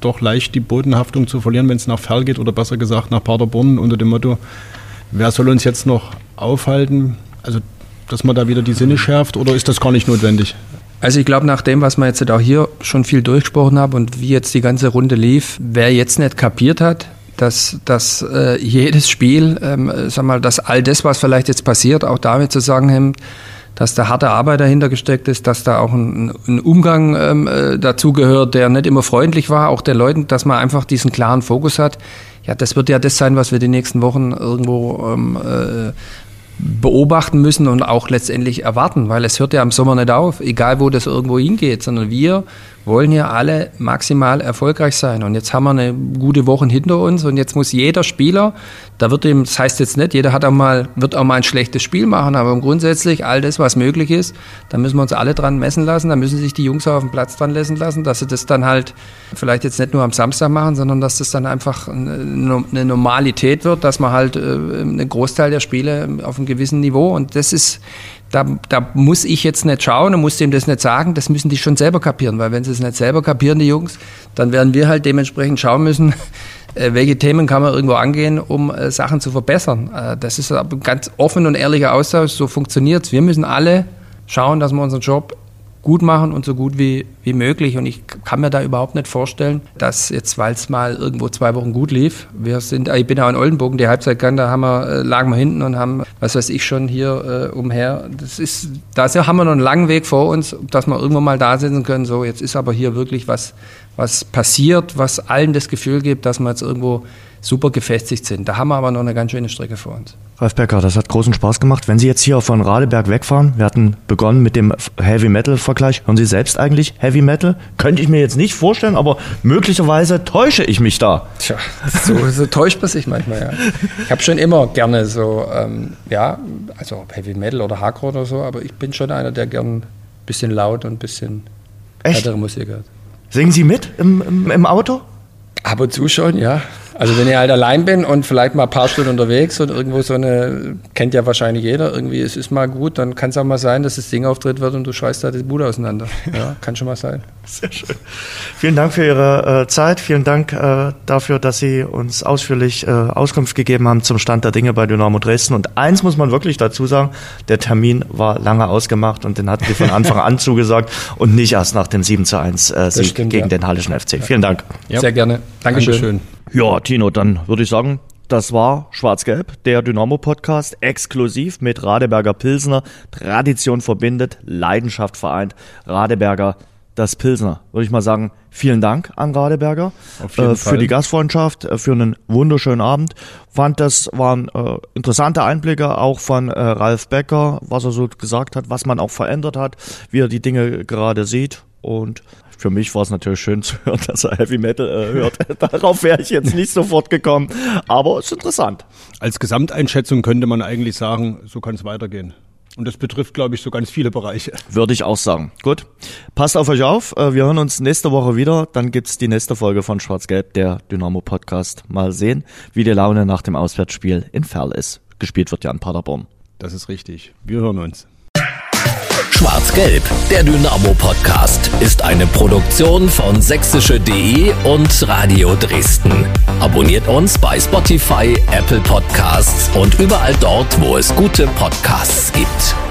doch leicht die Bodenhaftung zu verlieren, wenn es nach Ferl geht oder besser gesagt nach Paderborn unter dem Motto, wer soll uns jetzt noch aufhalten? Also, dass man da wieder die Sinne schärft oder ist das gar nicht notwendig? Also ich glaube, nach dem, was wir jetzt auch hier schon viel durchgesprochen haben und wie jetzt die ganze Runde lief, wer jetzt nicht kapiert hat, dass, dass äh, jedes Spiel, ähm, sag mal, dass all das, was vielleicht jetzt passiert, auch damit zusammenhängt, dass da harte Arbeit dahinter gesteckt ist, dass da auch ein, ein Umgang ähm, äh, dazu gehört, der nicht immer freundlich war, auch der Leuten, dass man einfach diesen klaren Fokus hat. Ja, das wird ja das sein, was wir die nächsten Wochen irgendwo ähm, äh, beobachten müssen und auch letztendlich erwarten, weil es hört ja im Sommer nicht auf, egal wo das irgendwo hingeht, sondern wir wollen ja alle maximal erfolgreich sein. Und jetzt haben wir eine gute Woche hinter uns und jetzt muss jeder Spieler, da wird ihm, das heißt jetzt nicht, jeder hat auch mal, wird auch mal ein schlechtes Spiel machen, aber grundsätzlich all das, was möglich ist, da müssen wir uns alle dran messen lassen, da müssen sich die Jungs auf dem Platz dran messen lassen, dass sie das dann halt vielleicht jetzt nicht nur am Samstag machen, sondern dass das dann einfach eine Normalität wird, dass man halt äh, einen Großteil der Spiele auf einem gewissen Niveau und das ist da, da muss ich jetzt nicht schauen und muss dem das nicht sagen, das müssen die schon selber kapieren, weil wenn sie es nicht selber kapieren, die Jungs, dann werden wir halt dementsprechend schauen müssen, *laughs* äh, welche Themen kann man irgendwo angehen, um äh, Sachen zu verbessern. Äh, das ist ein ganz offen und ehrlicher Austausch, so funktioniert's. Wir müssen alle schauen, dass wir unseren Job gut machen und so gut wie, wie möglich. Und ich kann mir da überhaupt nicht vorstellen, dass jetzt, weil es mal irgendwo zwei Wochen gut lief, wir sind, ich bin auch in Oldenburg, die Halbzeit kann, da haben wir, äh, lagen wir hinten und haben, was weiß ich schon hier äh, umher. Das ist, da haben wir noch einen langen Weg vor uns, dass wir irgendwann mal da sitzen können. So, jetzt ist aber hier wirklich was, was passiert, was allen das Gefühl gibt, dass wir jetzt irgendwo super gefestigt sind. Da haben wir aber noch eine ganz schöne Strecke vor uns. Ralf Becker, das hat großen Spaß gemacht. Wenn Sie jetzt hier von Radeberg wegfahren, wir hatten begonnen mit dem Heavy Metal Vergleich. Hören Sie selbst eigentlich Heavy Metal? Könnte ich mir jetzt nicht vorstellen, aber möglicherweise täusche ich mich da. Tja, so, so täuscht man sich manchmal, ja. Ich habe schon immer gerne so, ähm, ja, also Heavy Metal oder Hardcore oder so, aber ich bin schon einer, der gern ein bisschen laut und ein bisschen härtere Musik hört. Singen Sie mit im, im, im Auto? Ab und zu schon, ja. Also wenn ich halt allein bin und vielleicht mal ein paar Stunden unterwegs und irgendwo so eine, kennt ja wahrscheinlich jeder, irgendwie es ist mal gut, dann kann es auch mal sein, dass das Ding auftritt wird und du scheißt da die Bude auseinander. Ja, kann schon mal sein. Sehr schön. Vielen Dank für Ihre äh, Zeit, vielen Dank äh, dafür, dass Sie uns ausführlich äh, Auskunft gegeben haben zum Stand der Dinge bei Dynamo Dresden. Und eins muss man wirklich dazu sagen, der Termin war lange ausgemacht und den hatten Sie von Anfang an *laughs* zugesagt und nicht erst nach dem 7 zu 1 äh, Sieg stimmt, gegen ja. den Hallischen FC. Vielen Dank. Ja. Sehr gerne. Dankeschön. Dankeschön. Ja, Tino, dann würde ich sagen, das war Schwarz-Gelb, der Dynamo-Podcast, exklusiv mit Radeberger Pilsner. Tradition verbindet, Leidenschaft vereint. Radeberger, das Pilsner. Würde ich mal sagen, vielen Dank an Radeberger äh, für die Gastfreundschaft, äh, für einen wunderschönen Abend. Fand, das waren äh, interessante Einblicke auch von äh, Ralf Becker, was er so gesagt hat, was man auch verändert hat, wie er die Dinge gerade sieht Und für mich war es natürlich schön zu hören, *laughs* dass er Heavy Metal äh, hört. *laughs* Darauf wäre ich jetzt nicht sofort gekommen, aber es ist interessant. Als Gesamteinschätzung könnte man eigentlich sagen, so kann es weitergehen. Und das betrifft, glaube ich, so ganz viele Bereiche. *laughs* Würde ich auch sagen. Gut, passt auf euch auf. Äh, wir hören uns nächste Woche wieder. Dann gibt's die nächste Folge von Schwarz-Gelb, der Dynamo-Podcast. Mal sehen, wie die Laune nach dem Auswärtsspiel in Ferl ist. Gespielt wird ja in Paderborn. Das ist richtig. Wir hören uns. Schwarz-Gelb, der Dynamo-Podcast, ist eine Produktion von sächsische.de und Radio Dresden. Abonniert uns bei Spotify, Apple Podcasts und überall dort, wo es gute Podcasts gibt.